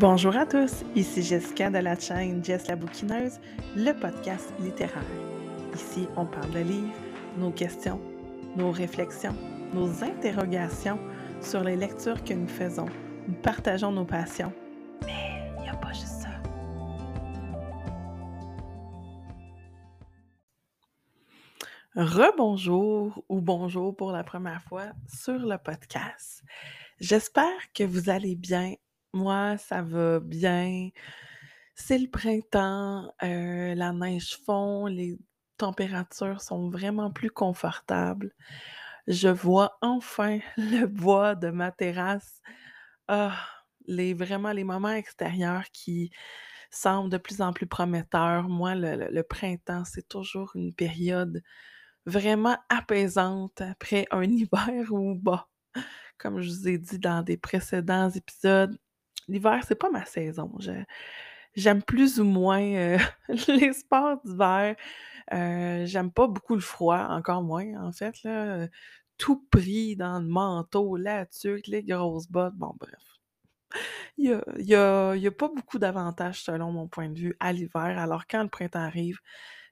Bonjour à tous, ici Jessica de la chaîne Jess la bouquineuse, le podcast littéraire. Ici, on parle de livres, nos questions, nos réflexions, nos interrogations sur les lectures que nous faisons. Nous partageons nos passions. Mais il n'y a pas juste ça. Rebonjour ou bonjour pour la première fois sur le podcast. J'espère que vous allez bien moi, ça va bien. C'est le printemps, euh, la neige fond, les températures sont vraiment plus confortables. Je vois enfin le bois de ma terrasse. Ah, les vraiment les moments extérieurs qui semblent de plus en plus prometteurs. Moi, le printemps, c'est toujours une période vraiment apaisante après un hiver où, bah, comme je vous ai dit dans des précédents épisodes L'hiver, c'est pas ma saison. j'aime plus ou moins, euh, les sports d'hiver. Euh, j'aime pas beaucoup le froid, encore moins, en fait, tout pris dans le manteau, la tuque, les grosses bottes, bon bref. Il y a a a pas beaucoup d'avantages selon mon point de vue à l'hiver, alors quand le printemps arrive,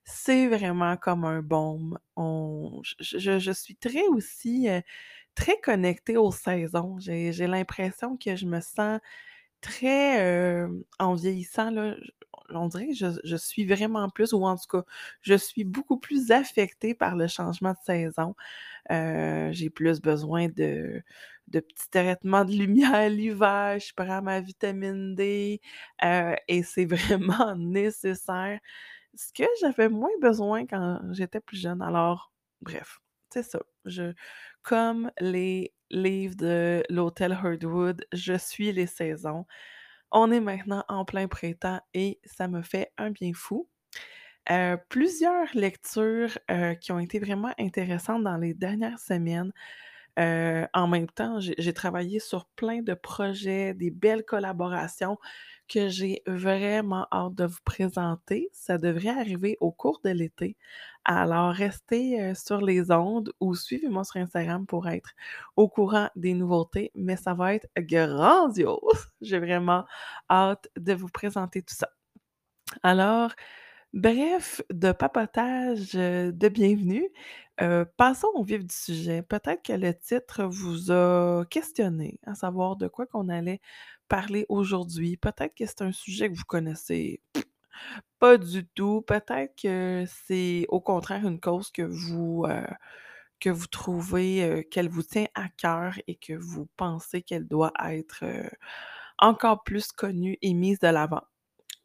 c'est vraiment comme un baume. On je je suis très aussi, euh, très connectée aux saisons. J'ai l'impression que je me sens Très, en vieillissant, là, on dirait que je suis vraiment plus ou en tout cas, je suis beaucoup plus affectée par le changement de saison. Heu, j'ai plus besoin de de petits traitements de lumière l'hiver, je prends ma vitamine D, heu et c'est vraiment nécessaire. Ce que j'avais moins besoin quand j'étais plus jeune. Alors bref, c'est ça. Je comme les livres de l'hôtel Herdwood, je suis les saisons. On est maintenant en plein printemps et ça me fait un bien fou. Euh, plusieurs lectures euh, qui ont été vraiment intéressantes dans les dernières semaines. Euh, en même temps, j'ai travaillé sur plein de projets, des belles collaborations que j'ai vraiment hâte de vous présenter. Ça devrait arriver au cours de l'été. Alors, restez euh, sur les ondes ou suivez-moi sur Instagram pour être au courant des nouveautés, mais ça va être grandiose. J'ai vraiment hâte de vous présenter tout ça. Alors, Bref, de papotage, de bienvenue. Passons au vif du sujet. Peut-être que le titre vous a questionné, à savoir de quoi qu'on allait parler aujourd'hui. Peut-être que c'est un sujet que vous connaissez pas du tout. Peut-être que c'est au contraire une cause que vous, que vous trouvez, qu'elle vous tient à cœur et que vous pensez qu'elle doit être, encore plus connue et mise de l'avant.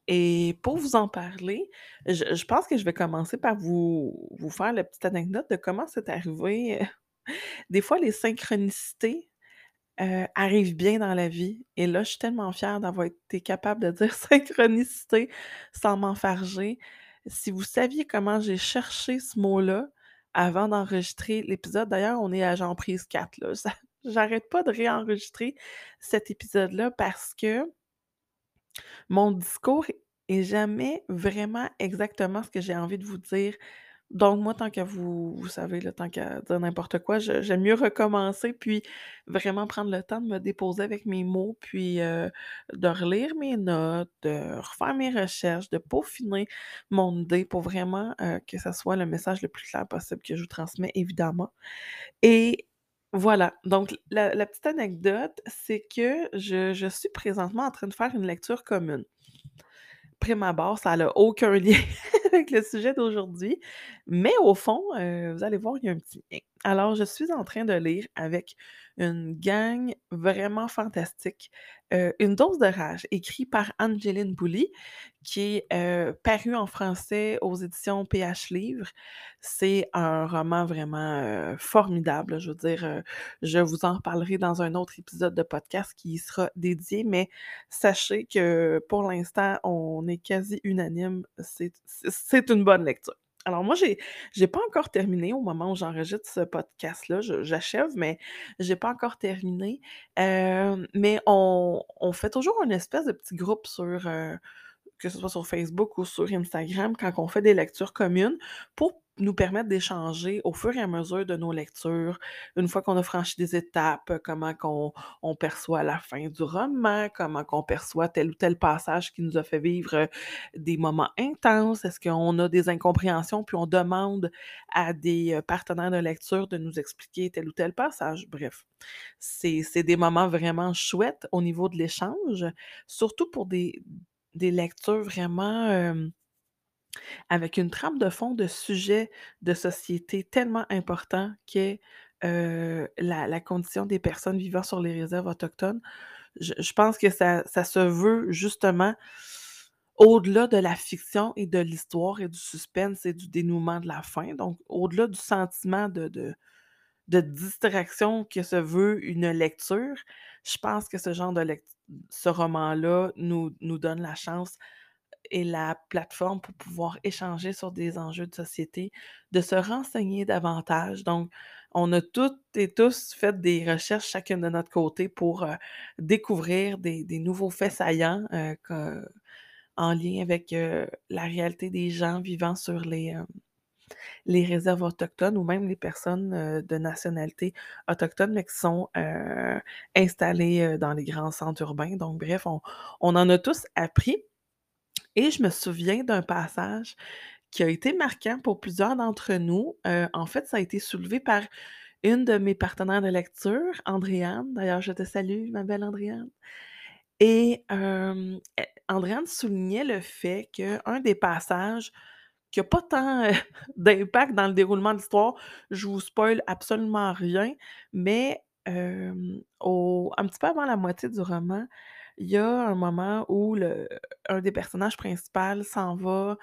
Et pour vous en parler, je pense que je vais commencer par vous vous faire la petite anecdote de comment c'est arrivé. Des fois, les synchronicités, heu, arrivent bien dans la vie et là, je suis tellement fière d'avoir été capable de dire synchronicité sans m'enfarger. Si vous saviez comment j'ai cherché ce mot-là avant d'enregistrer l'épisode d'ailleurs, on est à genre prise 4 là, j'arrête pas de réenregistrer cet épisode-là parce que mon discours est jamais vraiment exactement ce que j'ai envie de vous dire. Donc moi, tant que vous vous savez, le tant qu'à dire n'importe quoi, j'aime mieux recommencer, puis vraiment prendre le temps de me déposer avec mes mots, puis, euh, de relire mes notes, de refaire mes recherches, de peaufiner mon idée pour vraiment, euh, que ça soit le message le plus clair possible que je vous transmets, évidemment. Et voilà, donc la petite anecdote, c'est que je suis présentement en train de faire une lecture commune. Prime abord, ça n'a aucun lien avec le sujet d'aujourd'hui, mais au fond, euh, vous allez voir, il y a un petit lien. Alors, je suis en train de lire avec une gang vraiment fantastique, euh, Une dose de rage, écrit par Angeline Bouly, qui est euh, paru en français aux éditions PH Livre. C'est un roman vraiment formidable. Je veux dire, je vous en parlerai dans un autre épisode de podcast qui sera dédié, mais sachez que pour l'instant, on est quasi unanime. C'est une bonne lecture. Alors moi, j'ai j'ai pas encore terminé au moment où j'enregistre ce podcast-là. j'achève, mais j'ai pas encore terminé. mais on, fait toujours une espèce de petit groupe sur, euh, que ce soit sur Facebook ou sur Instagram, quand on fait des lectures communes, pour nous permettre d'échanger au fur et à mesure de nos lectures, une fois qu'on a franchi des étapes, euh, comment qu'on on perçoit la fin du roman, comment qu'on perçoit tel ou tel passage qui nous a fait vivre euh, des moments intenses, est-ce qu'on a des incompréhensions, puis on demande à des euh, partenaires de lecture de nous expliquer tel ou tel passage? Bref, c'est des moments vraiment chouettes au niveau de l'échange, surtout pour des, des lectures vraiment... avec une trame de fond de sujets de société tellement importants qu'est, la condition des personnes vivant sur les réserves autochtones. Je pense que ça ça se veut justement au-delà de la fiction et de l'histoire et du suspense et du dénouement de la fin, donc au-delà du sentiment de de de distraction que se veut une lecture, je pense que ce genre de lect ce roman-là nous nous donne la chance et la plateforme pour pouvoir échanger sur des enjeux de société, de se renseigner davantage. Donc, on a toutes et tous fait des recherches chacun de notre côté pour euh, découvrir des, nouveaux faits saillants euh, en lien avec euh, la réalité des gens vivant sur les, les réserves autochtones ou même les personnes de nationalité autochtone, mais qui sont installées dans les grands centres urbains. Donc, bref, on, on en a tous appris. Et je me souviens d'un passage qui a été marquant pour plusieurs d'entre nous. Heu, en fait, ça a été soulevé par une de mes partenaires de lecture, Andréane. D'ailleurs, je te salue, ma belle Andréane. Et hem, e Andréane soulignait le fait qu'un des passages qui a pas tant, heu, d'impact dans le déroulement de l'histoire, je vous spoil absolument rien, mais au un petit peu avant la moitié du roman, il y a un moment où le un des personnages principal s'en va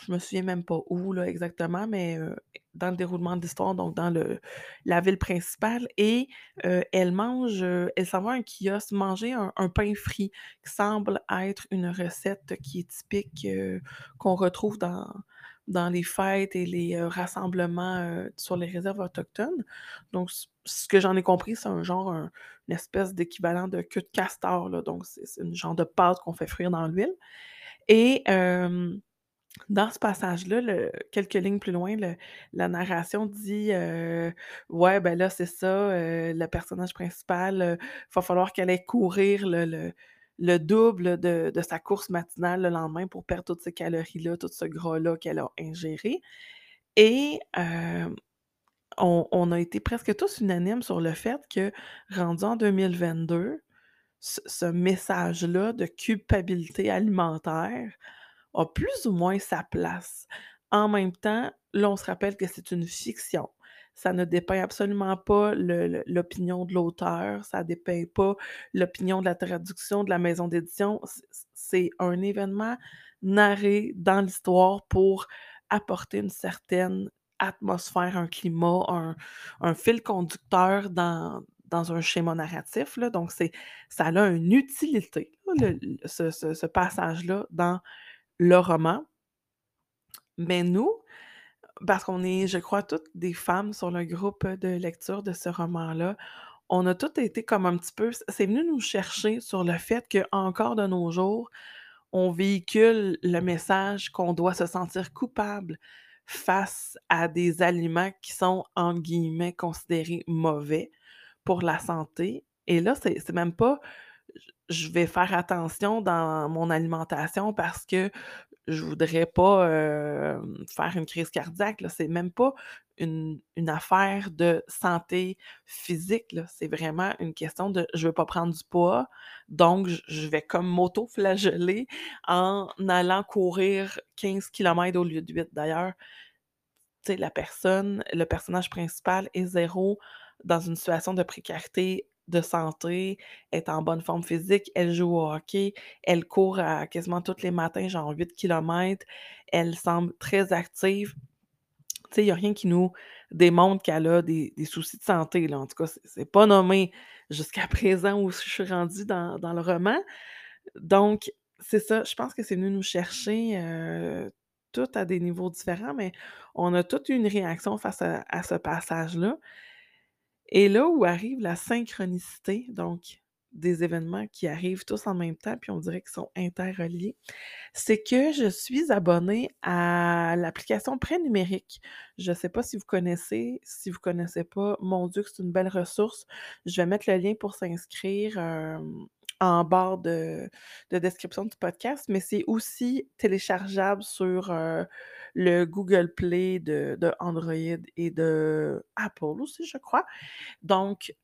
je me souviens même pas où là exactement, mais dans le déroulement de l'histoire, donc dans le la ville principale et elle mange, elle s'en va à un kiosque manger un pain frit qui semble être une recette qui est typique, qu'on retrouve dans dans les fêtes et les, rassemblements, sur les réserves autochtones. Donc ce que j'en ai compris, c'est un genre, un une espèce d'équivalent de queue de castor là, donc c'est une genre de pâte qu'on fait frire dans l'huile et dans ce passage-là, quelques lignes plus loin, la narration dit, «Ouais, ben, là, c'est ça, le personnage principal, heu, va falloir qu'elle aille courir le le double de sa course matinale le lendemain pour perdre toutes ces calories-là, tout ce gras-là qu'elle a ingéré» et hem, on a été presque tous unanimes sur le fait que, rendu en 2022, ce ce message-là de culpabilité alimentaire a plus ou moins sa place. En même temps, là, on se rappelle que c'est une fiction. Ça ne dépeint absolument pas l'opinion de l'auteur, ça dépeint pas l'opinion de la traduction, de la maison d'édition. C'est un événement narré dans l'histoire pour apporter une certaine atmosphère, un climat, un fil conducteur dans dans un schéma narratif, là. Donc ça a une utilité, ce passage-là dans le roman, mais nous, parce qu'on est, je crois, toutes des femmes sur le groupe de lecture de ce roman-là, on a toutes été comme un petit peu c'est venu nous chercher sur le fait qu'encore de nos jours, on véhicule le message qu'on doit se sentir coupable face à des aliments qui sont, entre guillemets, «considérés mauvais» pour la santé. Et là, c'est même pas je vais faire attention dans mon alimentation parce que je voudrais pas, faire une crise cardiaque. C'est même pas une une affaire de santé physique. C'est vraiment une question de je veux pas prendre du poids, donc je vais comme m'auto-flageller en allant courir 15 kilomètres au lieu de 8. D'ailleurs, la personne le personnage principal est zéro dans une situation de précarité de santé, est en bonne forme physique, elle joue au hockey, elle court à quasiment tous les matins, genre 8 kilomètres, elle semble très active. Tu sais, il y a rien qui nous démontre qu'elle a des soucis de santé, là. En tout cas, c'est pas nommé jusqu'à présent où je suis rendue dans le roman. Donc, c'est ça, je pense que c'est venu nous chercher, heu, toutes à des niveaux différents, mais on a toutes eu une réaction face à à ce passage-là et là où arrive la synchronicité, donc des événements qui arrivent tous en même temps, puis on dirait qu'ils sont interreliés, c'est que je suis abonnée à l'application Prêt numérique. Je ne sais pas si vous connaissez. Si vous ne connaissez pas, mon Dieu, c'est une belle ressource. Je vais mettre le lien pour s'inscrire en barre de, description du podcast, mais c'est aussi téléchargeable sur le Google Play de, Android et de Apple aussi, je crois. Donc,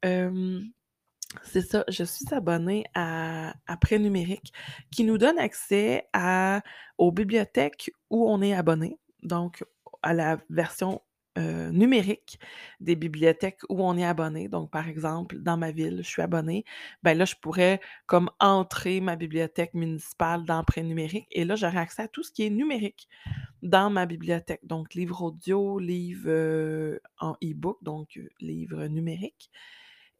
c'est ça, je suis abonnée à, à Prêt numérique qui nous donne accès aux bibliothèques où on est abonné, donc à la version euh, numérique des bibliothèques où on est abonné. Donc, par exemple, dans ma ville, je suis abonné. Ben là, je pourrais comme entrer ma bibliothèque municipale Prêt numérique et là, j'aurai accès à tout ce qui est numérique dans ma bibliothèque. Donc, livres audio, livres euh, en e-book, donc euh, livres numériques.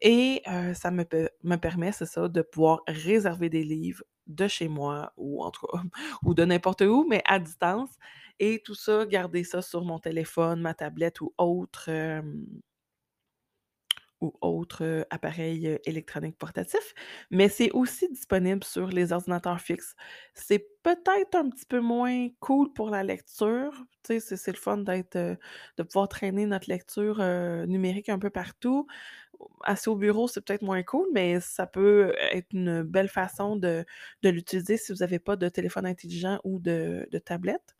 Et ça me, me permet, c'est ça, de pouvoir réserver des livres de chez moi ou en tout cas, ou de n'importe où, mais à distance. Et tout ça, garder ça sur mon téléphone, ma tablette ou autre, ou appareil électronique portatif, mais c'est aussi disponible sur les ordinateurs fixes. C'est peut-être un petit peu moins cool pour la lecture. Tu sais, c'est le fun d'être, de pouvoir traîner notre lecture numérique un peu partout. Assis au bureau, c'est peut-être moins cool, mais ça peut être une belle façon de, l'utiliser si vous n'avez pas de téléphone intelligent ou de tablette.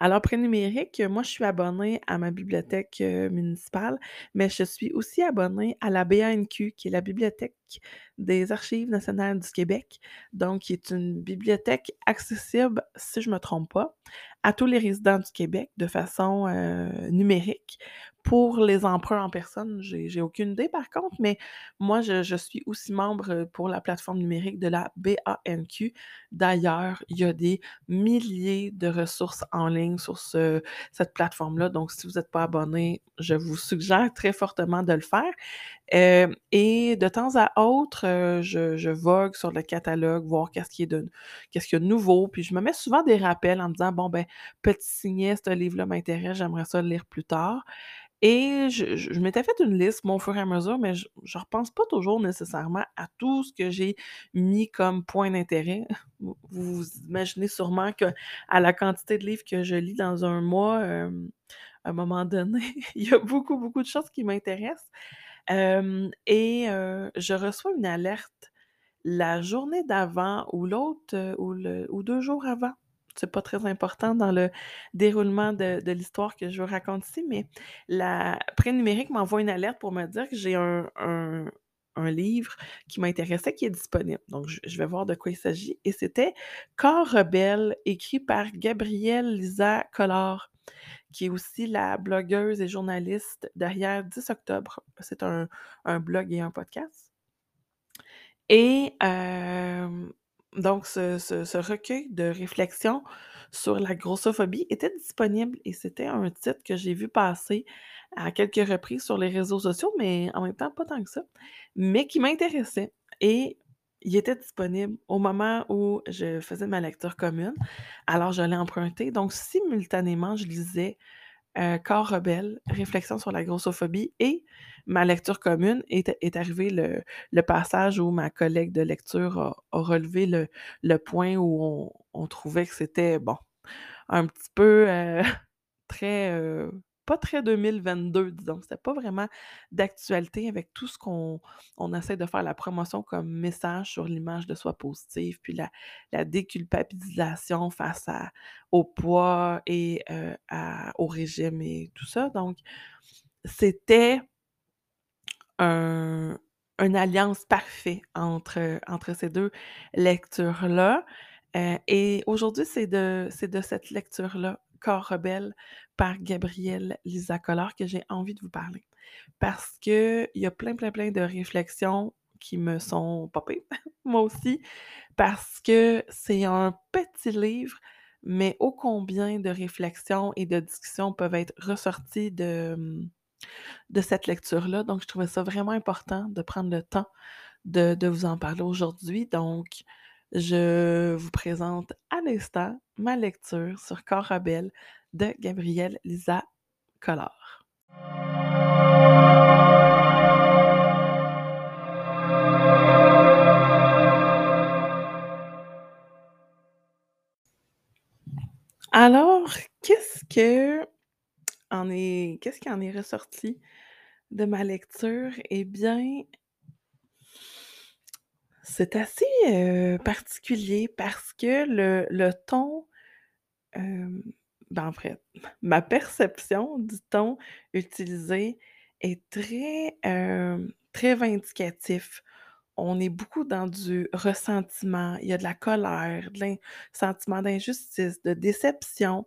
Alors, Prêt numérique, moi, je suis abonnée à ma bibliothèque municipale, mais je suis aussi abonnée à la BANQ, qui est la Bibliothèque des Archives nationales du Québec, donc qui est une bibliothèque accessible, si je ne me trompe pas, à tous les résidents du Québec de façon numérique. Pour les emprunts en personne, j'ai aucune idée par contre, mais moi, je, suis aussi membre pour la plateforme numérique de la BANQ. D'ailleurs, il y a des milliers de ressources en ligne sur cette plateforme-là. Donc, si vous n'êtes pas abonné, je vous suggère très fortement de le faire. et de temps à autre, je, vogue sur le catalogue, voir qu'est-ce qui est qu'est-ce qu'il y a de nouveau. Puis je me mets souvent des rappels en me disant bon ben petit signet, ce livre-là m'intéresse, j'aimerais ça le lire plus tard. Et je, m'étais fait une liste, mon fur et à mesure, mais je ne repense pas toujours nécessairement à tout ce que j'ai mis comme point d'intérêt. Vous, imaginez sûrement que à la quantité de livres que je lis dans un mois, à un moment donné, il y a beaucoup, beaucoup de choses qui m'intéressent. et je reçois une alerte la journée d'avant ou l'autre, ou deux jours avant c'est pas très important dans le déroulement de, l'histoire que je vous raconte ici, mais la pré numérique m'envoie une alerte pour me dire que j'ai un, livre qui m'intéressait qui est disponible. Donc, je, vais voir de quoi il s'agit. Et c'était Corps rebelle, écrit par Gabrielle Lisa Collard, qui est aussi la blogueuse et journaliste derrière 10 octobre. C'est un, blog et un podcast. Et euh, donc, ce, recueil de réflexion sur la grossophobie était disponible et c'était un titre que j'ai vu passer à quelques reprises sur les réseaux sociaux, mais en même temps, pas tant que ça, mais qui m'intéressait. Et il était disponible au moment où je faisais ma lecture commune. Alors, je l'ai emprunté. Donc, simultanément, je lisais euh, Corps rebelle, réflexion sur la grossophobie et ma lecture commune est, est arrivé le, passage où ma collègue de lecture a, relevé le, point où on, trouvait que c'était, bon, un petit peu euh, très, euh, pas très 2022, disons. C'était pas vraiment d'actualité avec tout ce qu'on on essaie de faire la promotion comme message sur l'image de soi positive, puis la, déculpabilisation face à, au poids et euh, au régime et tout ça. Donc, c'était un, une alliance parfaite entre, ces deux lectures-là. Euh, et aujourd'hui, c'est de, de cette lecture-là, Corps rebelle, par Gabrielle Lisa Collard, que j'ai envie de vous parler. Parce qu'il y a plein, plein, plein de réflexions qui me sont popées, moi aussi, parce que c'est un petit livre, mais ô combien de réflexions et de discussions peuvent être ressorties de, de cette lecture-là. Donc, je trouvais ça vraiment important de prendre le temps de, vous en parler aujourd'hui. Donc, je vous présente à l'instant ma lecture sur Corabel de Gabrielle Lisa Collard. Alors, qu'est-ce que en est qu'est-ce qui en est ressorti de ma lecture? Eh bien, c'est assez, particulier parce que le ton, ben, en fait, ma perception du ton utilisé est très, très vindicatif. On est beaucoup dans du ressentiment, il y a de la colère, de l'in sentiment d'injustice, de déception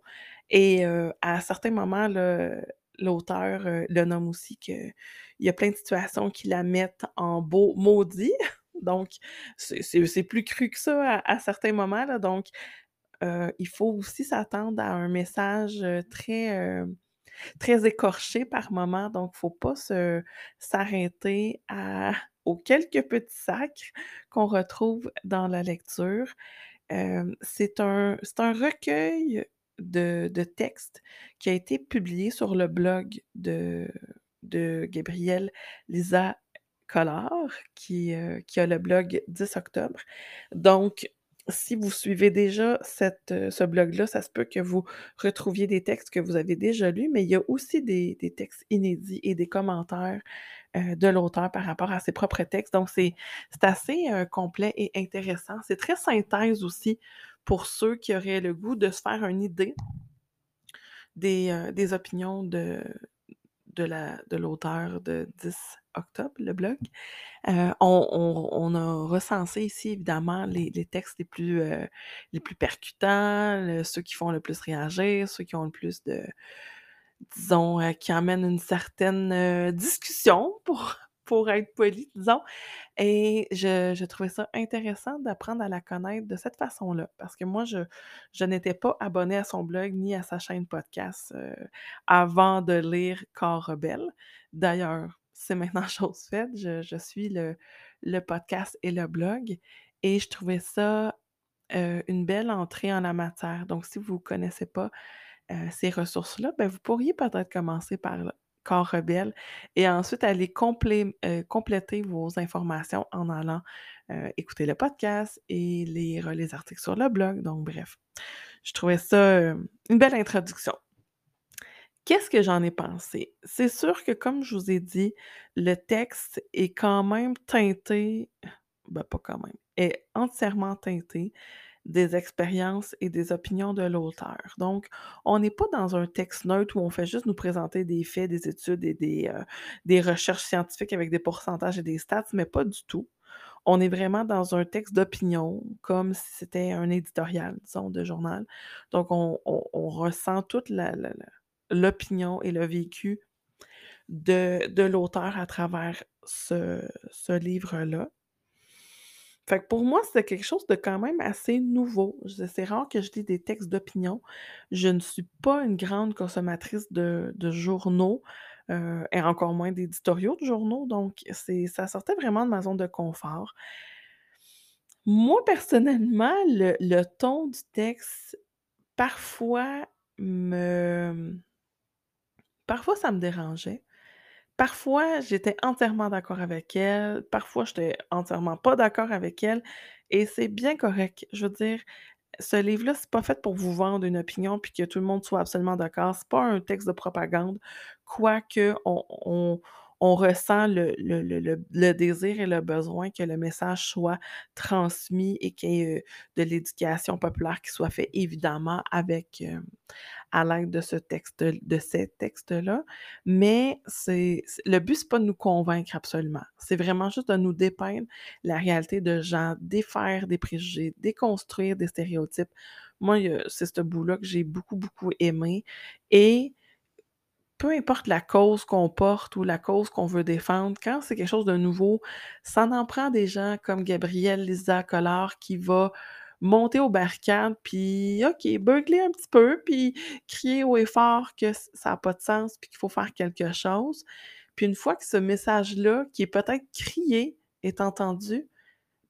et à certains moments, le l'auteur, le nomme aussi qu'il y a plein de situations qui la mettent en beau maudit, donc c'est plus cru que ça à certains moments, donc heu, il faut aussi s'attendre à un message, très, heu, très écorché par moment, donc faut pas s'arrêter aux quelques petits sacres qu'on retrouve dans la lecture. C'est un recueil de de textes qui a été publié sur le blog de de Gabrielle Lisa Collard qui, heu, qui a le blog 10 octobre. Donc si vous suivez déjà cette, heu, ce blog-là, ça se peut que vous retrouviez des textes que vous avez déjà lus, mais il y a aussi des des textes inédits et des commentaires, heu, de l'auteur par rapport à ses propres textes. Donc c'est assez, complet et intéressant. C'est très synthèse aussi pour ceux qui auraient le goût de se faire une idée des, des opinions de de la de l'auteur de 10 octobre, le blog. Heu, on a recensé ici évidemment les textes les plus, plus percutants, ceux qui font le plus réagir, ceux qui ont le plus de disons, heu, qui amènent une certaine, discussion pour pour être poli, disons et je je trouvais ça intéressant d'apprendre à la connaître de cette façon-là. Parce que moi, je n'étais pas abonnée à son blog ni à sa chaîne podcast, avant de lire Corps rebelle. D'ailleurs, c'est maintenant chose faite, je suis le le podcast et le blog et je trouvais ça, heu, une belle entrée en la matière. Donc si vous connaissez pas, heu, ces ressources-là, ben, vous pourriez peut-être commencer par là, Corps rebelle et ensuite aller complé heu, compléter vos informations en allant, écouter le podcast et lire les articles sur le blog. Donc bref, je trouvais ça, une belle introduction. Qu'est-ce que j'en ai pensé? C'est sûr que comme je vous ai dit, le texte est quand même teinté ben, pas quand même, est entièrement teinté des expériences et des opinions de l'auteur. Donc, on n'est pas dans un texte neutre où on fait juste nous présenter des faits, des études et des, heu, des recherches scientifiques avec des pourcentages et des stats, mais pas du tout. On est vraiment dans un texte d'opinion, comme si c'était un éditorial, disons, de journal. Donc on on ressent toute la l'opinion et le vécu de de l'auteur à travers ce ce livre-là. Fait que pour moi, c'était quelque chose de quand même assez nouveau. C'est rare que je lis des textes d'opinion. Je ne suis pas une grande consommatrice de de journaux, heu, et encore moins d'éditoriaux de journaux, donc c'est ça sortait vraiment de ma zone de confort. Moi, personnellement, le le ton du texte, parfois me parfois ça me dérangeait. Parfois, j'étais entièrement d'accord avec elle, parfois j'étais entièrement pas d'accord avec elle et c'est bien correct. Je veux dire, ce livre-là, c'est pas fait pour vous vendre une opinion puis que tout le monde soit absolument d'accord. C'est pas un texte de propagande, quoique on on on ressent le désir et le besoin que le message soit transmis et qu'il y ait, heu, de l'éducation populaire qui soit fait évidemment avec, hem, à l'aide de ce texte de ces textes-là. Mais le but, c'est pas de nous convaincre absolument. C'est vraiment juste de nous dépeindre la réalité de gens, défaire des préjugés, déconstruire des stéréotypes. Moi, c'est ce bout-là que j'ai beaucoup, beaucoup aimé et peu importe la cause qu'on porte ou la cause qu'on veut défendre, quand c'est quelque chose de nouveau, ça en prend des gens comme Gabrielle Lisa Collard qui va monter aux barricades puis OK, beugler un petit peu, puis crier haut et fort que ça a pas de sens puis qu'il faut faire quelque chose. Puis une fois que ce message-là, qui est peut-être crié, est entendu,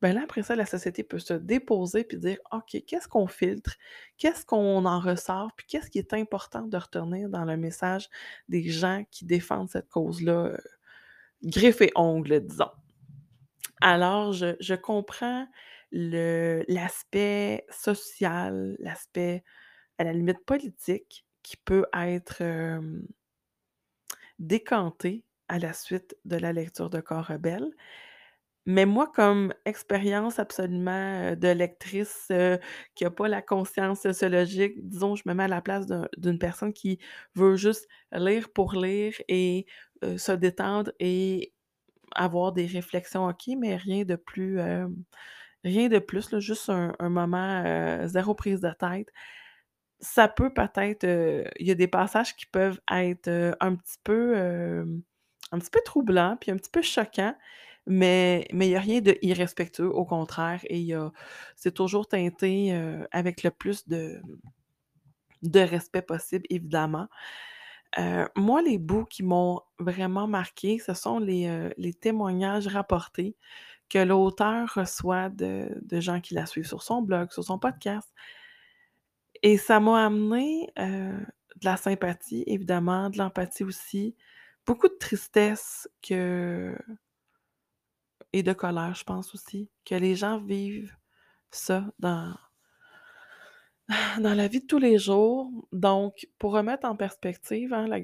ben là, après ça, la société peut se déposer puis dire: «OK, qu'est-ce qu'on filtre? Qu'est-ce qu'on en ressort? Puis qu'est-ce qui est important de retenir dans le message des gens qui défendent cette cause-là, heu, griffes et ongles», disons? Alors je je comprends l'aspect social, l'aspect, à la limite politique qui peut être, hem décantée à la suite de la lecture de Corps rebelle. Mais moi, comme expérience absolument, de lectrice, qui a pas la conscience sociologique, disons, je me mets à la place d'un d'une personne qui veut juste lire pour lire et se détendre et avoir des réflexions, OK, mais rien de plus, rien de plus, juste un moment, 0 prise de tête. Ça peut peut-être, il y a des passages qui peuvent être, un petit peu, un petit peu troublants, puis un petit peu choquants, mais il y a rien d'irrespectueux, au contraire et c'est toujours teinté, heu, avec le plus de de respect possible, évidemment. Heu, moi, les bouts qui m'ont vraiment marquée, ce sont les, heu, les témoignages rapportés que l'auteure reçoit de de gens qui la suivent sur son blog, sur son podcast. Et ça m'a amené, de la sympathie évidemment, de l'empathie aussi, beaucoup de tristesse que de colère, je pense aussi, que les gens vivent ça dans la vie de tous les jours. Donc pour remettre en perspective, hein, la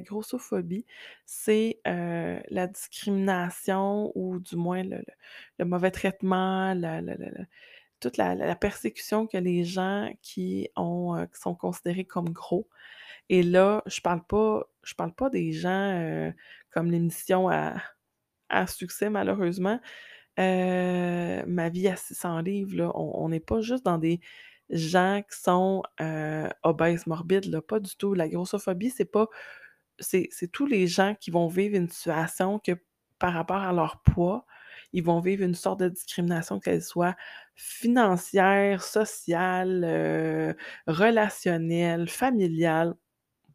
grossophobie, c'est, heu, la discrimination ou du moins le mauvais traitement, toute la persécution que les gens qui ont, qui sont considérés comme gros et là, je parle pas je parle pas des gens, heu, comme l'émission à à succès malheureusement, heu, Ma vie à 600 livres on n'est pas juste dans des gens qui sont, obèses morbides pas du tout. La grossophobie, c'est pas c'est tous les gens qui vont vivre une situation que par rapport à leur poids, ils vont vivre une sorte de discrimination, qu'elle soit financière, sociale, relationnelle, familiale,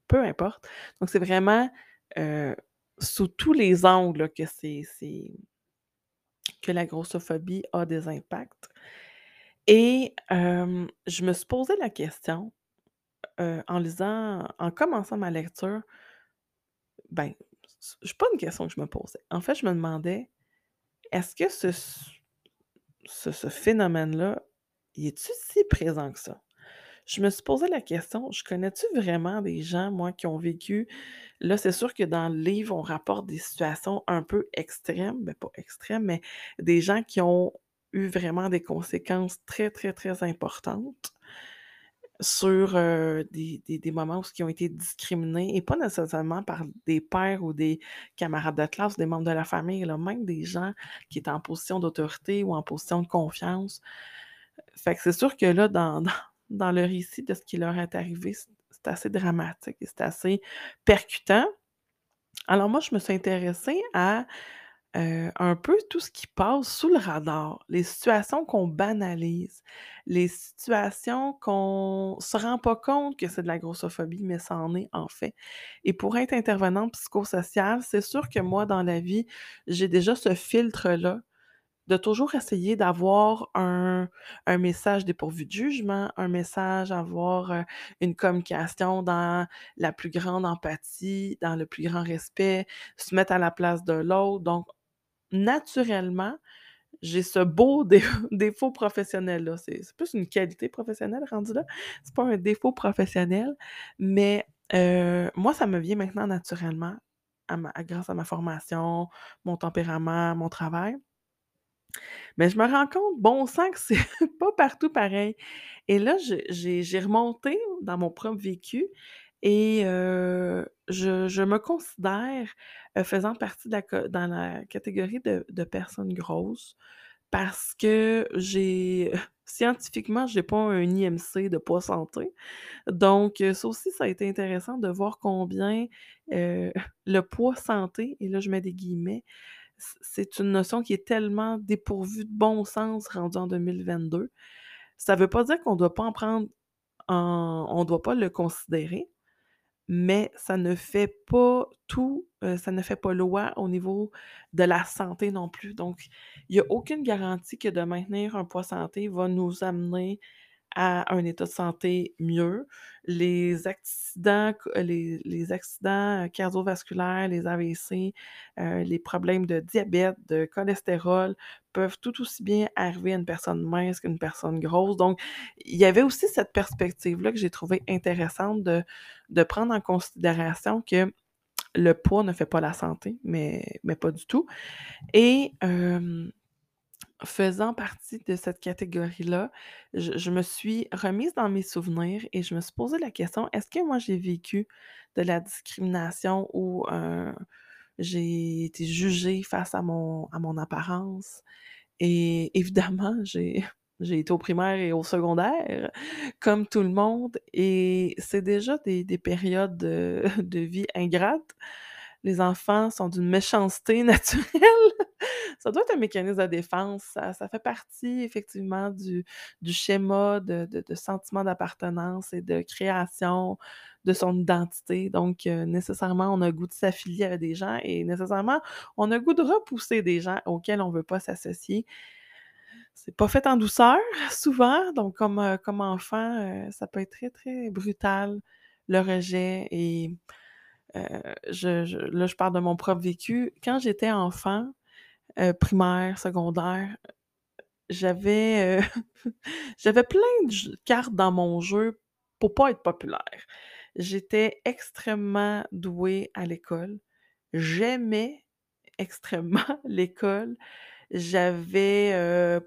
peu importe. Donc c'est vraiment, sous tous les angles que c'est que la grossophobie a des impacts et je me suis posé la question, heu, en lisant en commençant ma lecture ben, c'est pas une question que je me posais. En fait, je me demandais: «Est-ce que ce ce phénomène-là, est-tu si présent que ça?» Je me suis posé la question: «Je connais-tu vraiment des gens, moi, qui ont vécu» là, c'est sûr que dans le livre, on rapporte des situations un peu extrêmes, ben, pas extrêmes, mais des gens qui ont eu vraiment des conséquences très, très, très importantes sur, heu, des des moments où qui ont été discriminés et pas nécessairement par des pairs ou des camarades de classe, des membres de la famille même des gens qui étaient en position d'autorité ou en position de confiance. Fait que c'est sûr que là, dans dans le récit de ce qui leur est arrivé, c'est assez dramatique et c'est assez percutant. Alors moi, je me suis intéressée à, heu, un peu tout ce qui passe sous le radar, les situations qu'on banalise, les situations qu'on se rend pas compte que c'est de la grossophobie, mais ça en est en fait et pour être intervenante psychosociale, c'est sûr que moi, dans la vie, j'ai déjà ce filtre-là, de toujours essayer d'avoir un un message dépourvu de jugement, un message, avoir, heu, une communication dans la plus grande empathie, dans le plus grand respect, se mettre à la place de l'autre donc naturellement, j'ai ce beau dé défaut professionnel-là. C'est plus une qualité professionnelle rendu là, c'est pas un défaut professionnel, mais heu, moi, ça me vient maintenant naturellement grâce à ma formation, mon tempérament, mon travail. Mais je me rends compte, bon sang, que c'est pas partout pareil et là, j'ai remonté dans mon propre vécu et je me considère, faisant partie de la dans la catégorie de personnes grosses parce que j'ai scientifiquement, j'ai pas un IMC de poids santé. Donc ça aussi, ça a été intéressant de voir combien, le poids santé et là, je mets des guillemets, c'est une notion qui est tellement dépourvue de bon sens rendue en 2022. Ça veut pas dire qu'on doit pas en prendre en on doit pas le considérer, mais ça ne fait pas tout, heu, ça ne fait pas loi au niveau de la santé non plus. Donc il y a aucune garantie que de maintenir un poids santé va nous amener à un état de santé mieux. Les accidents les accidents, cardiovasculaires, les AVC, les problèmes de diabète, de cholestérol peuvent tout aussi bien arriver à une personne mince qu'une personne grosse. Donc, il y avait aussi cette perspective-là que j'ai trouvée intéressante de prendre en considération que le poids ne fait pas la santé, mais mais pas du tout et faisant partie de cette catégorie-là, je me suis remise dans mes souvenirs et je me suis posé la question: «Est-ce que moi j'ai vécu de la discrimination ou j'ai été jugée face à mon à mon apparence?» et évidemment, j'ai j'ai été au primaire et au secondaire, comme tout le monde et c'est déjà des des périodes de de vie ingrates. Les enfants sont d'une méchanceté naturelle. Ça doit être un mécanisme de défense. Ça fait partie effectivement du schéma de sentiment d'appartenance et de création de son identité. Donc, heu, nécessairement, on a goût de s'affilier avec des gens et nécessairement, on a goût de repousser des gens auxquels on veut pas s'associer. C'est pas fait en douceur souvent, donc comme, comme enfant, heu, ça peut être très, très brutal, le rejet et je je là, je parle de mon propre vécu. Quand j'étais enfant, heu, primaire, secondaire, j'avais, heu, j'avais plein de cartes dans mon jeu pour pas être populaire. J'étais extrêmement douée à l'école. J'aimais extrêmement l'école. J'avais,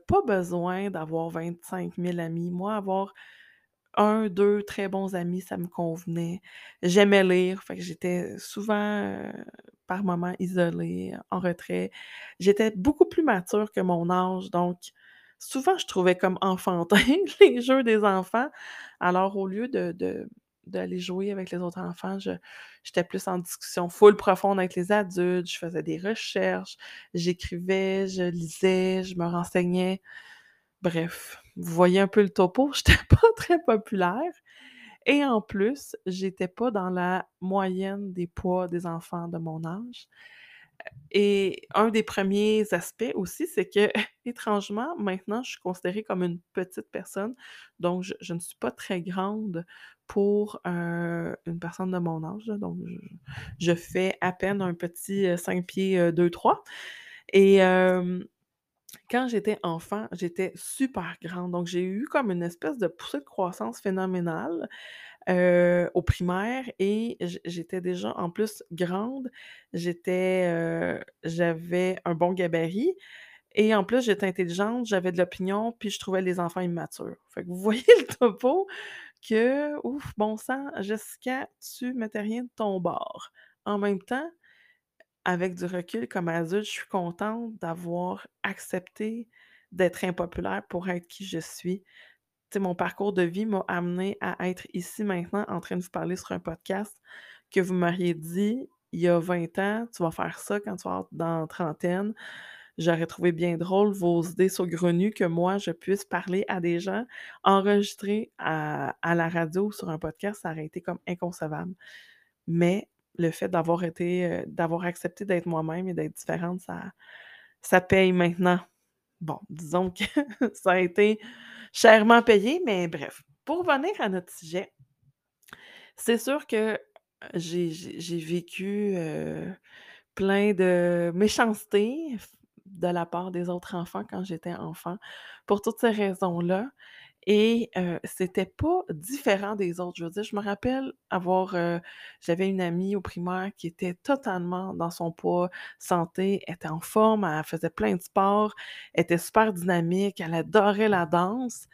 pas besoin d'avoir 25 000 amis. Moi, avoir 1-2 très bons amis, ça me convenait. J'aimais lire, fait j'étais souvent, heu, par moments isolée, en retrait. J'étais beaucoup plus mature que mon âge, donc souvent je trouvais comme enfantin les jeux des enfants. Alors au lieu de de d'aller jouer avec les autres enfants, j'étais plus en discussion full profonde avec les adultes, je faisais des recherches, j'écrivais, je lisais, je me renseignais. Bref, vous voyez un peu le topo, j'étais pas très populaire. Et en plus, j'étais pas dans la moyenne des poids des enfants de mon âge. Et un des premiers aspects aussi, c'est que, étrangement, maintenant, je suis considérée comme une petite personne, donc je ne suis pas très grande pour, heu, une personne de mon âge, donc je je fais à peine un petit, heu, 5 pieds, heu, 2-3 et hem, quand j'étais enfant, j'étais super grande, donc j'ai eu comme une espèce de poussée de croissance phénoménale, au primaire et j'étais déjà en plus grande. J'étais, j'avais un bon gabarit et en plus j'étais intelligente, j'avais de l'opinion, puis je trouvais les enfants immatures. Fait que vous voyez le topo que, ouf, bon sang, Jessica, tu mettais rien de ton bord. En même temps, avec du recul comme adulte, je suis contente d'avoir accepté d'être impopulaire pour être qui je suis. Tu sais, mon parcours de vie m'a amenée à être ici maintenant en train de vous parler sur un podcast que vous m'auriez dit il y a 20 ans: «Tu vas faire ça quand tu vas dans la trentaine». J'aurais trouvé bien drôle vos idées saugrenues que moi je puisse parler à des gens, enregistrer à à la radio ou sur un podcast, ça aurait été comme inconcevable. Mais le fait d'avoir été, heu, d'avoir accepté d'être moi-même et d'être différente, ça ça paye maintenant. Bon, disons que ça a été chèrement payé, mais bref. Pour revenir à notre sujet c'est sûr que, j'ai j'ai vécu, heu, plein de méchanceté de la part des autres enfants quand j'étais enfant, pour toutes ces raisons-là et c'était pas différent des autres. Je veux dire, je me rappelle avoir, j'avais une amie au primaire qui était totalement dans son poids santé, était en forme, elle faisait plein de sport, elle était super dynamique, elle adorait la danse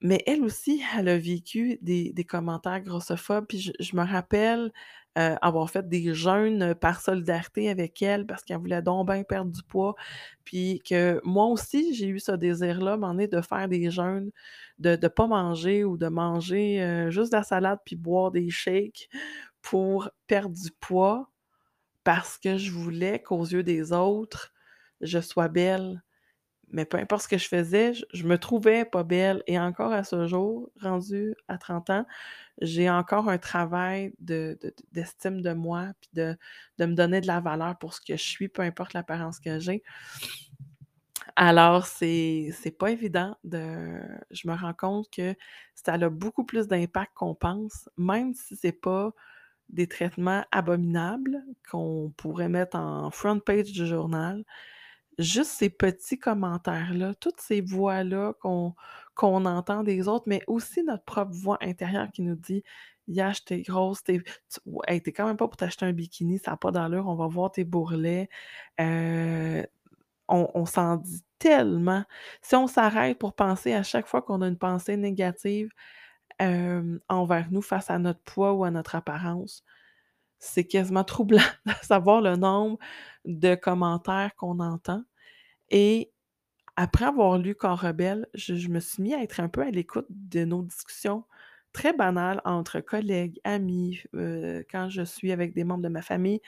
mais elle aussi, elle a vécu des commentaires grossophobes, puis je me rappelle, heu, avoir fait des jeûnes, par solidarité avec elle parce qu'elle voulait donc bien perdre du poids, puis que moi aussi, j'ai eu ce désir-là, moment donné, de faire des jeûnes, de de pas manger ou de manger, heu, juste de la salade puis boire des shakes pour perdre du poids, parce que je voulais qu'aux yeux des autres, je sois belle. Mais peu importe ce que je faisais, je je me trouvais pas belle et encore à ce jour, rendue à 30 ans, j'ai encore un travail de de d'estime de moi, puis de de me donner de la valeur pour ce que je suis, peu importe l'apparence que j'ai. Alors c'est pas évident de je me rends compte que ça a beaucoup plus d'impact qu'on pense, même si c'est pas des traitements abominables qu'on pourrait mettre en front page du journal. Juste ces petits commentaires-là, toutes ces voix-là qu'on entend des autres, mais aussi notre propre voix intérieure qui nous dit: «Yash, tu grosse, tu es tu quand même pas pour t'acheter un bikini, ça a pas d'allure, on va voir tes bourrelets». Heu, on s'en dit tellement. Si on s'arrête pour penser à chaque fois qu'on a une pensée négative, hem, envers nous face à notre poids ou à notre apparence, c'est quasiment troublant de savoir le nombre de commentaires qu'on entend et après avoir lu Corps rebelle, je me suis mis à être un peu à l'écoute de nos discussions très banales entre collègues, amis, heu, quand je suis avec des membres de ma famille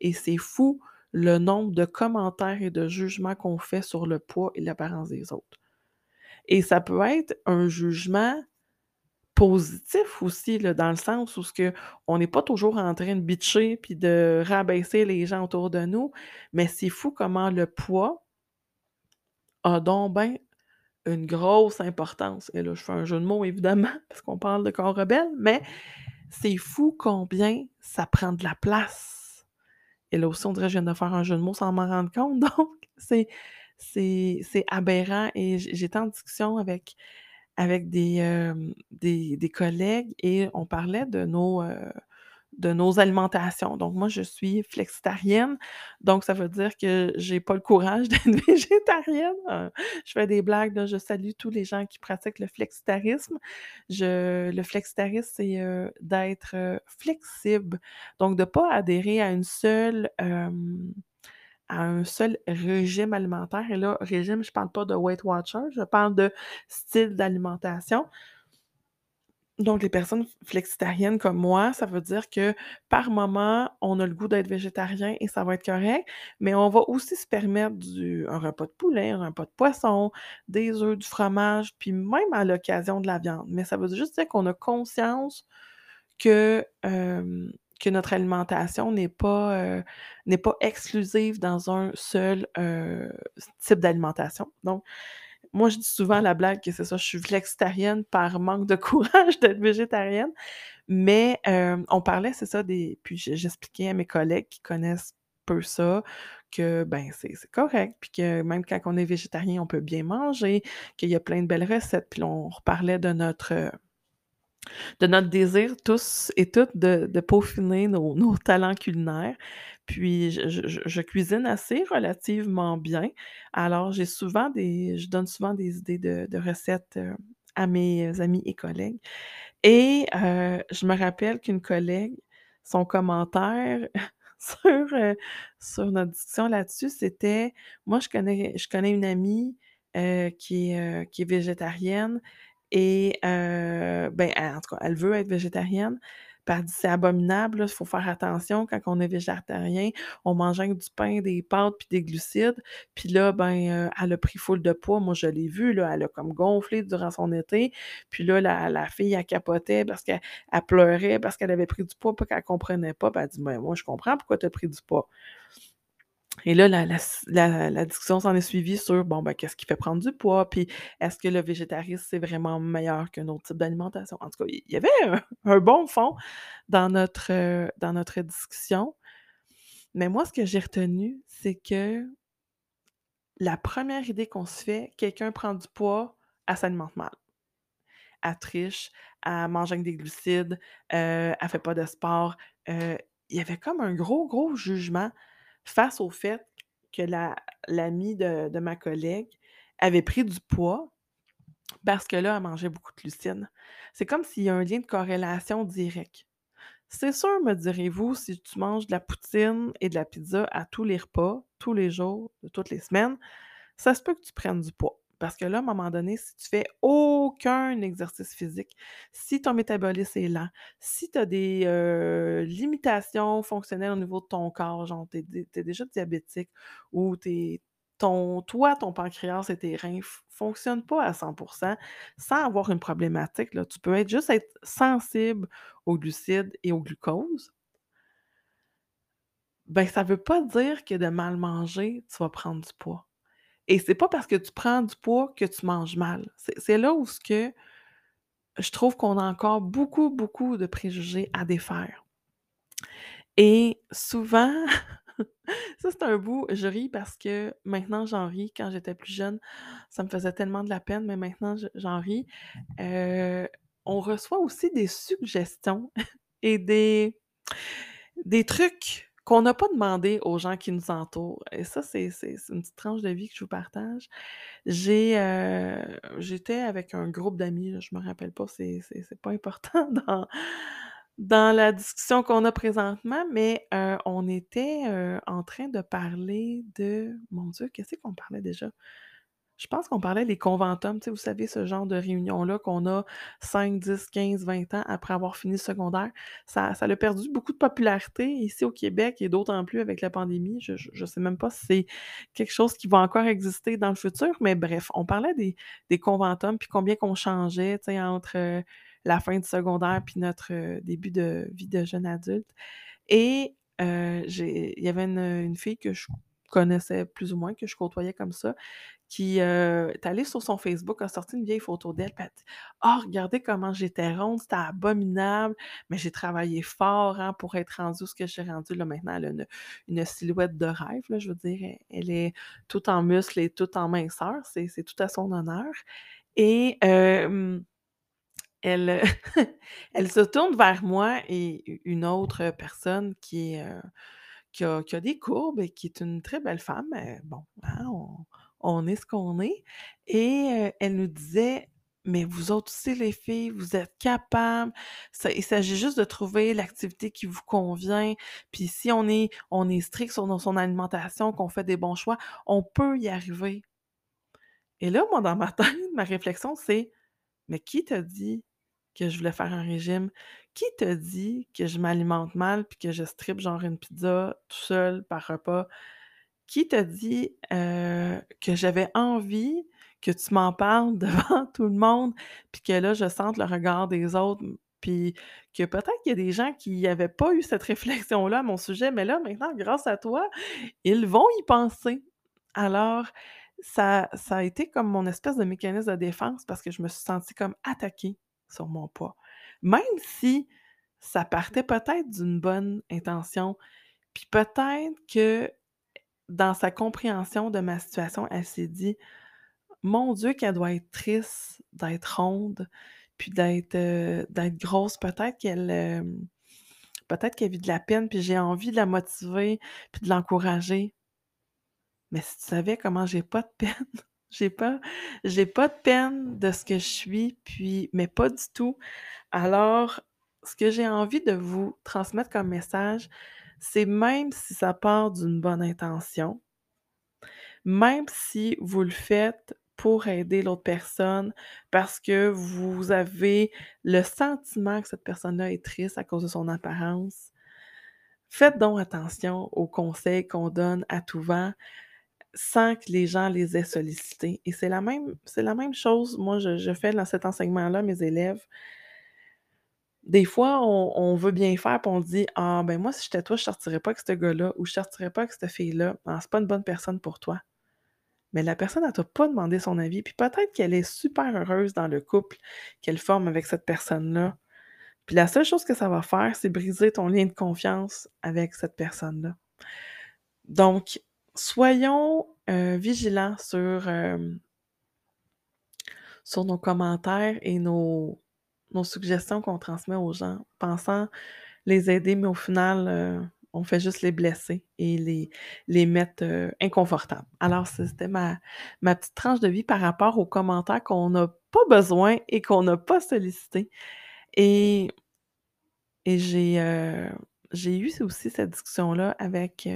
et c'est fou le nombre de commentaires et de jugements qu'on fait sur le poids et l'apparence des autres. Et ça peut être un jugement positif aussi, dans le sens où ce que on n'est pas toujours en train de bitcher puis de rabaisser les gens autour de nous, mais c'est fou comment le poids a donc une grosse importance. Et là, je fais un jeu de mots évidemment, parce qu'on parle de corps rebelle, mais c'est fou combien ça prend de la place. Et là aussi, on dirait que je viens de faire un jeu de mots sans m'en rendre compte, donc c'est aberrant et j'étais en discussion avec avec des, hem, des des collègues et on parlait de nos, heu, de nos alimentations. Donc moi, je suis flexitarienne, donc ça veut dire que j'ai pas le courage d'être végétarienne. Heu, je fais des blagues, je salue tous les gens qui pratiquent le flexitarisme. Je le flexitarisme, c'est, d'être, flexible, donc de pas adhérer à une seule, à un seul régime alimentaire et là, régime, je parle pas de Weight Watchers, je parle de style d'alimentation. Donc les personnes flexitariennes comme moi, ça veut dire que par moment, on a le goût d'être végétarien et ça va être correct, mais on va aussi se permettre du un repas de poulet, un repas de poisson, des œufs, du fromage, puis même à l'occasion de la viande. Mais ça veut juste dire qu'on a conscience que, hem que notre alimentation n'est pas, heu, n'est pas exclusive dans un seul, heu, type d'alimentation. Donc, moi, je dis souvent la blague que c'est ça, je suis flexitarienne par manque de courage d'être végétarienne. Mais, hem, on parlait, c'est ça, des puis j'expliquais à mes collègues qui connaissent peu ça, que, ben, c'est correct, puis que même quand on est végétarien, on peut bien manger, qu'il y a plein de belles recettes. Puis on reparlait de notre, de notre désir tous et toutes de de peaufiner nos talents culinaires. Puis je cuisine assez relativement bien. Alors j'ai souvent des je donne souvent des idées de recettes, heu, à mes amis et collègues et heu, je me rappelle qu'une collègue, son commentaire sur, heu, sur notre discussion là-dessus, c'était moi je connais une amie, qui est végétarienne et ben, en tout cas, elle veut être végétarienne. Puis elle dit: «C'est abominable, il faut faire attention quand on est végétarien, on mange du pain, des pâtes puis des glucides». Puis là, ben, elle a pris full de poids. Moi, je l'ai vu, là, elle a comme gonflé durant son été. Puis là, la la fille, elle capotait parce qu'elle elle pleurait parce qu'elle avait pris du poids, pas qu'elle comprenait pas. Puis elle dit: «Ben, moi, je comprends pourquoi tu as pris du poids». Et là, la discussion s'en est suivie sur, bon, ben, qu'est-ce qui fait prendre du poids? Puis est-ce que le végétarisme, c'est vraiment meilleur qu'un autre type d'alimentation? En tout cas, il y avait un bon fond dans notre, heu, dans notre discussion. Mais moi, ce que j'ai retenu, c'est que la première idée qu'on se fait, quelqu'un prend du poids, elle s'alimente mal. Elle triche, elle mange avec des glucides, heu, elle fait pas de sport. Heu, il y avait comme un gros, gros jugement face au fait que la l'amie de de ma collègue avait pris du poids parce que là, elle mangeait beaucoup de glucides. C'est comme s'il y a un lien de corrélation direct. C'est sûr, me direz-vous, si tu manges de la poutine et de la pizza à tous les repas, tous les jours, toutes les semaines, ça se peut que tu prennes du poids. Parce que là, à un moment donné, si tu fais aucun exercice physique, si ton métabolisme est lent, si tu as des euh, limitations fonctionnelles au niveau de ton corps, genre tu es, déjà diabétique ou ton, toi, ton pancréas et tes reins ne fonctionnent pas à 100% sans avoir une problématique. Là. Tu peux être juste être sensible aux glucides et au glucose. Ben, ça ne veut pas dire que de mal manger, tu vas prendre du poids. Et c'est pas parce que tu prends du poids que tu manges mal. C'est là où ce que je trouve qu'on a encore beaucoup, beaucoup de préjugés à défaire. Et souvent, ça c'est un bout, je ris parce que maintenant j'en ris. Quand j'étais plus jeune, ça me faisait tellement de la peine, mais maintenant je j'en ris. Heu, on reçoit aussi des suggestions et des des trucs qu'on n'a pas demandé aux gens qui nous entourent et ça, c'est une petite tranche de vie que je vous partage. J'ai, heu, j'étais avec un groupe d'amis, je me rappelle pas, c'est pas important dans dans la discussion qu'on a présentement, mais heu, on était, heu, en train de parler de mon Dieu, qu'est-ce qu'on parlait déjà? Je pense qu'on parlait des conventums, vous savez, ce genre de réunion-là qu'on a 5-10-15-20 ans après avoir fini le secondaire. Ça ça a perdu beaucoup de popularité ici au Québec et d'autant plus avec la pandémie. Je je sais même pas si c'est quelque chose qui va encore exister dans le futur, mais bref, on parlait des des conventums puis combien qu'on changeait, entre, heu, la fin du secondaire puis notre, heu, début de vie de jeune adulte et j'ai il y avait une fille que je connaissais plus ou moins, que je côtoyais comme ça, qui, est allée sur son Facebook, a sorti une vieille photo d'elle, puis elle dit: «Ah, regardez comment j'étais ronde, c'était abominable, mais j'ai travaillé fort, hein, pour être rendue ce que je suis rendue». Là, maintenant, elle a une silhouette de rêve, je veux dire, elle est toute en muscles et toute en minceur, c'est tout à son honneur et elle, elle se tourne vers moi et une autre personne qui a des courbes et qui est une très belle femme, bon, hein, on on est ce qu'on est et elle nous disait: «Mais vous autres aussi les filles, vous êtes capables, il s'agit juste de trouver l'activité qui vous convient, puis si on est on est strict sur son alimentation, qu'on fait des bons choix, on peut y arriver». Et là, moi, dans ma tête, ma réflexion, c'est: «Mais qui t'a dit que je voulais faire un régime? Qui t'a dit que je m'alimente mal puis que je strippe genre une pizza tout seul par repas? Qui t'a dit, que j'avais envie que tu m'en parles devant tout le monde, puis que là, je sente le regard des autres, puis que peut-être qu'il y a des gens qui n'avaient pas eu cette réflexion-là à mon sujet, mais là, maintenant, grâce à toi, ils vont y penser. Alors, ça ça a été comme mon espèce de mécanisme de défense parce que je me suis sentie comme attaquée sur mon poids. Même si ça partait peut-être d'une bonne intention, puis peut-être que dans sa compréhension de ma situation, elle s'est dit: «Mon Dieu, qu'elle doit être triste d'être ronde, puis d'être, heu, d'être grosse. Peut-être qu'elle, hem, peut-être qu'elle vit de la peine, puis j'ai envie de la motiver, puis de l'encourager». Mais si tu savais comment j'ai pas de peine, j'ai pas j'ai pas de peine de ce que je suis, puis mais pas du tout. Alors, ce que j'ai envie de vous transmettre comme message, c'est même si ça part d'une bonne intention même si vous le faites pour aider l'autre personne, parce que vous avez le sentiment que cette personne-là est triste à cause de son apparence, faites donc attention aux conseils qu'on donne à tout vent sans que les gens les aient sollicités et c'est la même chose, moi je je fais dans cet enseignement-là mes élèves. Des fois, on veut bien faire puis on dit: «Ah ben moi si j'étais toi, je sortirais pas avec ce gars-là ou je sortirais pas avec cette fille-là. Ah c'est pas une bonne personne pour toi». Mais la personne, elle t'a pas demandé son avis, puis peut-être qu'elle est super heureuse dans le couple qu'elle forme avec cette personne-là. Puis la seule chose que ça va faire, c'est briser ton lien de confiance avec cette personne-là. Donc, soyons, heu, vigilants sur, hem sur nos commentaires et nos nos suggestions qu'on transmet aux gens, pensant les aider, mais au final, heu, on fait juste les blesser et les les mettre, heu, inconfortables. Alors c'était ma ma petite tranche de vie par rapport aux commentaires qu'on n'a pas besoin et qu'on n'a pas sollicités et et j'ai, heu, j'ai eu aussi cette discussion-là avec,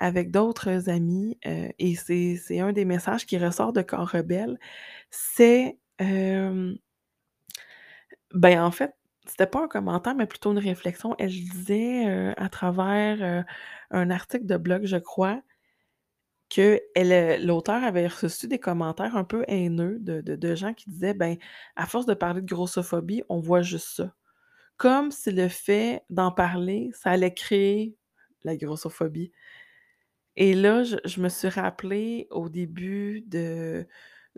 avec d'autres amis, et c'est un des messages qui ressort de Corps rebelle, c'est, ben, en fait, c'était pas un commentaire, mais plutôt une réflexion. Elle disait, heu, à travers, heu, un article de blog, je crois, qu'elle, heu, l'auteur avait reçu des commentaires un peu haineux de gens qui disaient: «Ben, à force de parler de grossophobie, on voit juste ça». Comme si le fait d'en parler, ça allait créer la grossophobie Et là, je je me suis rappelée au début de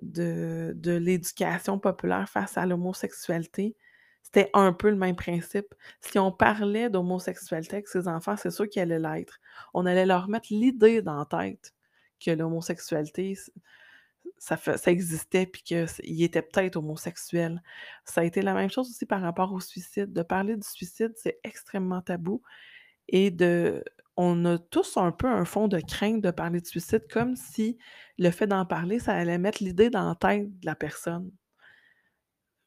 de l'éducation populaire face à l'homosexualité. C'était un peu le même principe. Si on parlait d'homosexualité avec ses enfants, c'est sûr qu'ils allaient l'être. On allait leur mettre l'idée dans la tête que l'homosexualité, ça ça existait puis que c il était peut-être homosexuel. Ça a été la même chose aussi par rapport au suicide. De parler du suicide, c'est extrêmement tabou et de on a tous un peu un fond de crainte de parler de suicide, comme si le fait d'en parler, ça allait mettre l'idée dans la tête de la personne.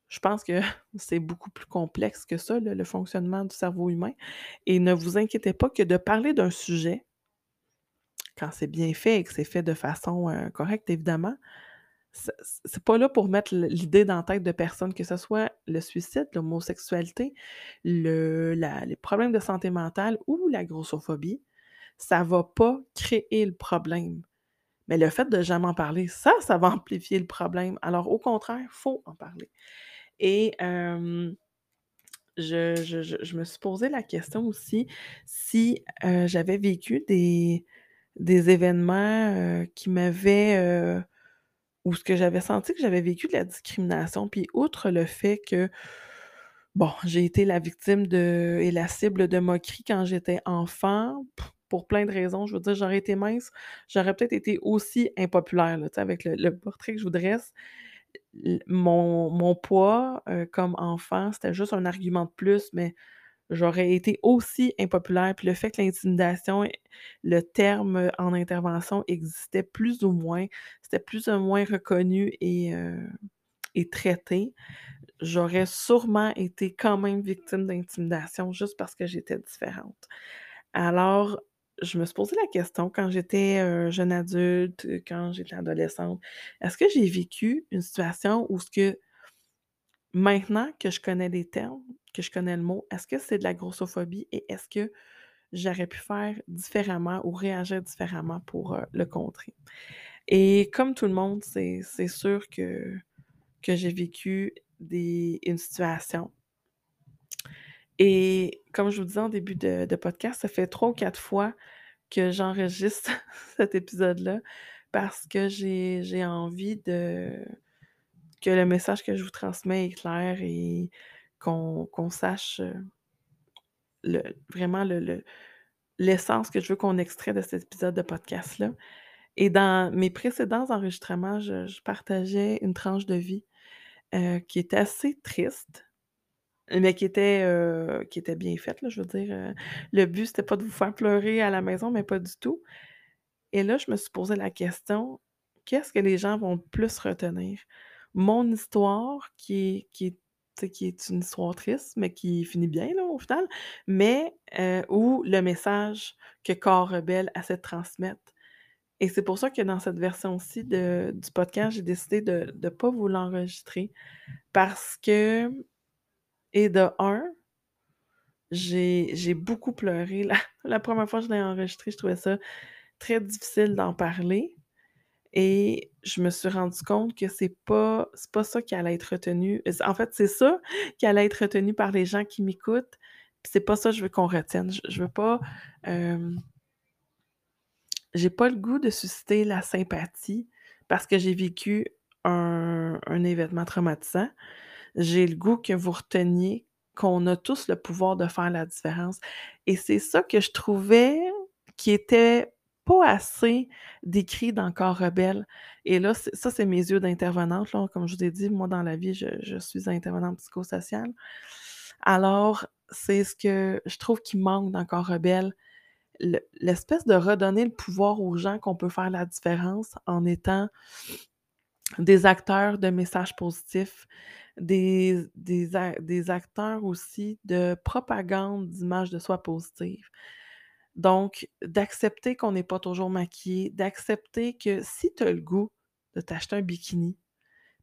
Je pense que c'est beaucoup plus complexe que ça, le fonctionnement du cerveau humain et ne vous inquiétez pas que de parler d'un sujet, quand c'est bien fait et que c'est fait de façon, heu, correcte évidemment, c'est pas là pour mettre l'idée dans la tête de personne, que ce soit le suicide, l'homosexualité, le les problèmes de santé mentale ou la grossophobie, ça va pas créer le problème. Mais le fait de jamais en parler, ça, ça va amplifier le problème. Alors au contraire, faut en parler et je je je me suis posé la question aussi si, heu, j'avais vécu des des événements, heu, qui m'avaient, ou ce que j'avais senti que j'avais vécu de la discrimination. Puis outre le fait que, bon, j'ai été la victime et la cible de moqueries quand j'étais enfant, pour plein de raisons. Je veux dire, j'aurais été mince, j'aurais peut-être été aussi impopulaire, là, avec le portrait que je vous dresse. Mon poids, heu, comme enfant, c'était juste un argument de plus, mais j'aurais été aussi impopulaire. Puis le fait que l'intimidation, le terme en intervention existait plus ou moins, c'était plus ou moins reconnu et heu et traité, j'aurais sûrement été quand même victime d'intimidation juste parce que j'étais différente. Alors, je me suis posé la question quand j'étais, heu, jeune adulte, quand j'étais adolescente, est-ce que j'ai vécu une situation où ce que maintenant que je connais les termes, que je connais le mot, est-ce que c'est de la grossophobie et est-ce que j'aurais pu faire différemment ou réagir différemment pour, heu, le contrer? Et comme tout le monde, c'est sûr que que j'ai vécu des une situation et comme je vous disais en début de de podcast, ça fait 3 ou 4 fois que j'enregistre cet épisode-là parce que j'ai j'ai envie de que le message que je vous transmets est clair et qu'on sache, le vraiment le le l'essence que je veux qu'on extrait de cet épisode de podcast-là. Et dans mes précédents enregistrements, je partageais une tranche de vie, heu, qui était assez triste, mais qui était, heu, qui était bien faite. Je veux dire, le but, c'était pas de vous faire pleurer à la maison, mais pas du tout. Et là, je me suis posé la question: «Qu'est-ce que les gens vont plus retenir? Mon histoire qui qui est qui est une histoire triste, mais qui finit bien, là, au final, mais heu, ou le message que Corps Rebelle essaie de transmettre?» Et c'est pour ça que dans cette version-ci du podcast, j'ai décidé de de pas vous l'enregistrer parce que et de un, j'ai beaucoup pleuré la la 1 fois que je l'ai enregistré, je trouvais ça très difficile d'en parler et je me suis rendu compte que c'est pas pas ça qui allait être retenu. En fait, c'est ça qui allait être retenu par les gens qui m'écoutent, c'est pas ça que je veux qu'on retienne. Je veux pas, j'ai pas le goût de susciter la sympathie parce que j'ai vécu un un événement traumatisant. J'ai le goût que vous reteniez qu'on a tous le pouvoir de faire la différence et c'est ça que je trouvais qui était pas assez décrit dans Corps Rebelle et là, ça, c'est mes yeux d'intervenante. Comme je vous ai dit, moi, dans la vie, je suis intervenante psychosociale. Alors, c'est ce que je trouve qui manque dans Corps Rebelle, le l'espèce de redonner le pouvoir aux gens qu'on peut faire la différence en étant des acteurs de messages positifs, des des des acteurs aussi de propagande d'images de soi positives. Donc, d'accepter qu'on n'est pas toujours maquillé, d'accepter que si tu as le goût de t'acheter un bikini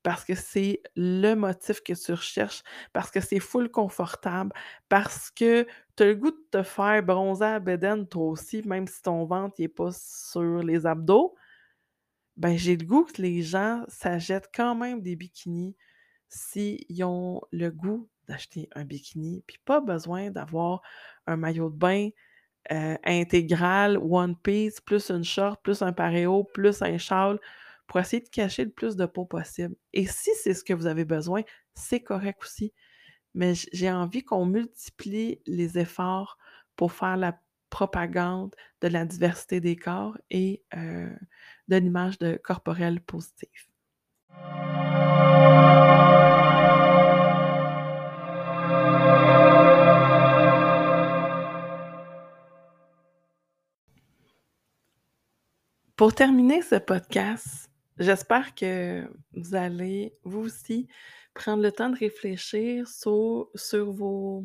parce que c'est le motif que tu recherches, parce que c'est full confortable, parce que tu as le goût de te faire bronzer à bédaine toi aussi, même si ton ventre il est pas sur les abdos, ben, j'ai le goût que les gens s'achètent quand même des bikinis s'ils ont le goût d'acheter un bikini, puis pas besoin d'avoir un maillot de bain euh, intégrale, one piece, plus une short, plus un paréo, plus un châle, pour essayer de cacher le plus de peau possible. Et si c'est ce que vous avez besoin, c'est correct aussi. Mais j'ai envie qu'on multiplie les efforts pour faire la propagande de la diversité des corps et euh, de l'image corporelle positive. Pour terminer ce podcast, j'espère que vous allez, vous aussi, prendre le temps de réfléchir sur, vos,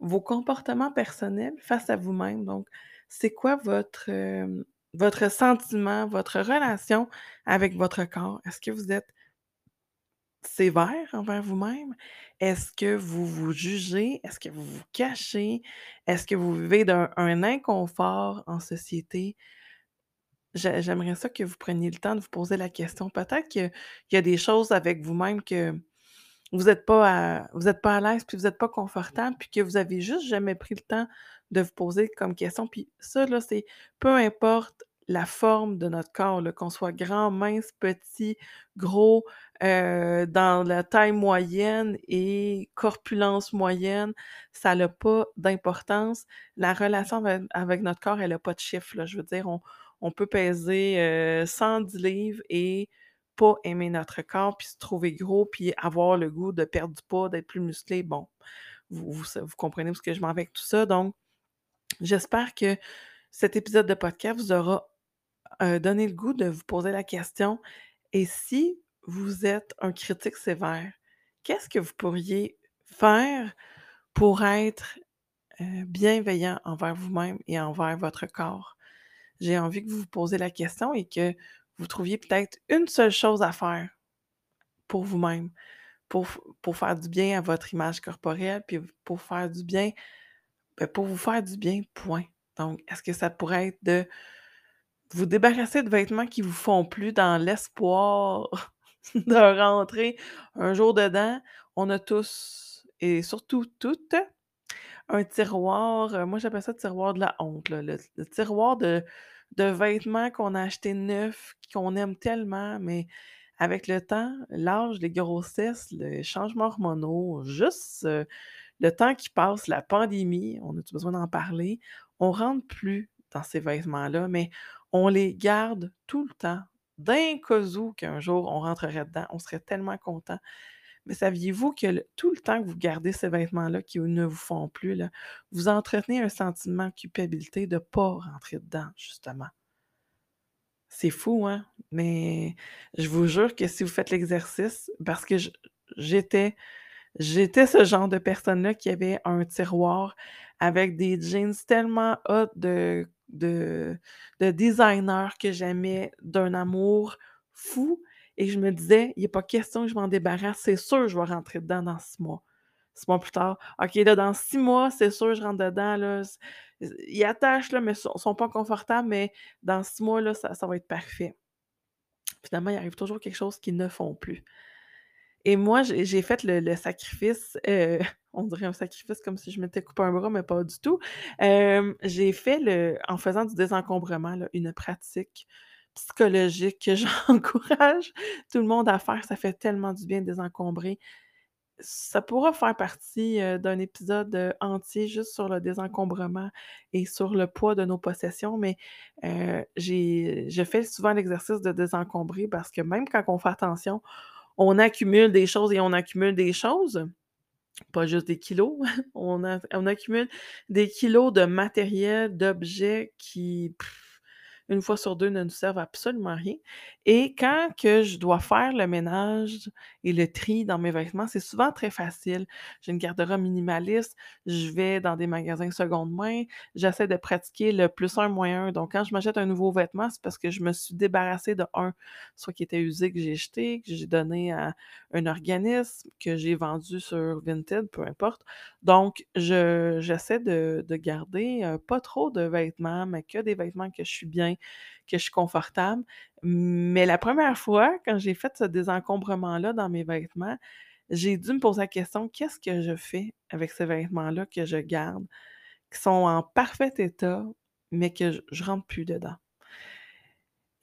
comportements personnels face à vous-même. Donc, c'est quoi votre, euh, votre sentiment, votre relation avec votre corps? Est-ce que vous êtes sévère envers vous-même? Est-ce que vous vous jugez? Est-ce que vous vous cachez? Est-ce que vous vivez d'un un inconfort en société? J'aimerais ça que vous preniez le temps de vous poser la question. Peut-être qu'il y a des choses avec vous-même que vous n'êtes pas à, vous êtes pas à l'aise, puis vous n'êtes pas confortable, puis que vous avez juste jamais pris le temps de vous poser comme question. Puis ça, là, c'est peu importe la forme de notre corps, qu'on soit grand, mince, petit, gros, euh, dans la taille moyenne et corpulence moyenne, ça n'a pas d'importance. La relation avec, notre corps, elle n'a pas de chiffre. Je veux dire, on, on peut peser 110 livres et pas aimer notre corps, puis se trouver gros, puis avoir le goût de perdre du poids, d'être plus musclé. Bon, vous, comprenez ce que je m'en vais avec tout ça. Donc, j'espère que cet épisode de podcast vous aura donné le goût de vous poser la question et si vous êtes un critique sévère, qu'est-ce que vous pourriez faire pour être bienveillant envers vous-même et envers votre corps? J'ai envie que vous vous posiez la question et que vous trouviez peut-être une seule chose à faire pour vous-même, pour, pour faire du bien à votre image corporelle, puis pour faire du bien, ben, pour vous faire du bien, point. Donc, est-ce que ça pourrait être de vous débarrasser de vêtements qui vous font plus dans l'espoir de rentrer un jour dedans? On a tous, et surtout toutes, un tiroir, euh, moi j'appelle ça le tiroir de la honte, le, tiroir de, de vêtements qu'on a achetés neufs, qu'on aime tellement, mais avec le temps, l'âge, les grossesses, les changements hormonaux, juste euh, le temps qui passe, la pandémie, on a besoin d'en parler, on rentre plus dans ces vêtements-là, mais on les garde tout le temps. D'un cas où qu'un jour on rentrerait dedans, on serait tellement content. Mais saviez-vous que tout le temps que vous gardez ces vêtements-là qui ne vous font plus, là, vous entretenez un sentiment de culpabilité de ne pas rentrer dedans, justement? C'est fou, hein? Mais je vous jure que si vous faites l'exercice, parce que j'étais ce genre de personne-là qui avait un tiroir avec des jeans tellement hot de, de, de designer que j'aimais d'un amour fou et je me disais, il a pas question que je m'en débarrasse, c'est sûr je vais rentrer dedans dans six mois. Six mois plus tard, OK, là, dans six mois, c'est sûr je rentre dedans. Là. Ils attachent, là, mais ils ne sont pas confortables, mais dans six mois, là, ça, va être parfait. Finalement, il arrive toujours quelque chose qu'ils ne font plus. Et moi, j'ai fait le, sacrifice, euh, on dirait un sacrifice comme si je m'étais coupé un bras, mais pas du tout. J'ai fait, le, en faisant du désencombrement, une pratique psychologique que j'encourage tout le monde à faire. Ça fait tellement du bien de désencombrer. Ça pourra faire partie d'un épisode entier juste sur le désencombrement et sur le poids de nos possessions, mais j'ai, je fais souvent l'exercice de désencombrer parce que même quand on fait attention, on accumule des choses et on accumule des choses pas juste des kilos, on accumule des kilos de matériel, d'objets qui, une fois sur deux, ne nous servent absolument rien. Et quand que je dois faire le ménage et le tri dans mes vêtements, c'est souvent très facile. J'ai une garde-robe minimaliste, je vais dans des magasins seconde main, j'essaie de pratiquer le plus un, un. Donc, quand je m'achète un nouveau vêtement, c'est parce que je me suis débarrassée de un, soit qui était usé, que j'ai jeté, que j'ai donné à un organisme, que j'ai vendu sur Vinted, peu importe. Donc, j'essaie de, de garder euh, pas trop de vêtements, mais que des vêtements que je suis bien que je suis confortable. Mais la première fois, quand j'ai fait ce désencombrement-là dans mes vêtements, j'ai dû me poser la question, qu'est-ce que je fais avec ces vêtements-là que je garde? qui sont en parfait état, mais que je je rentre plus dedans?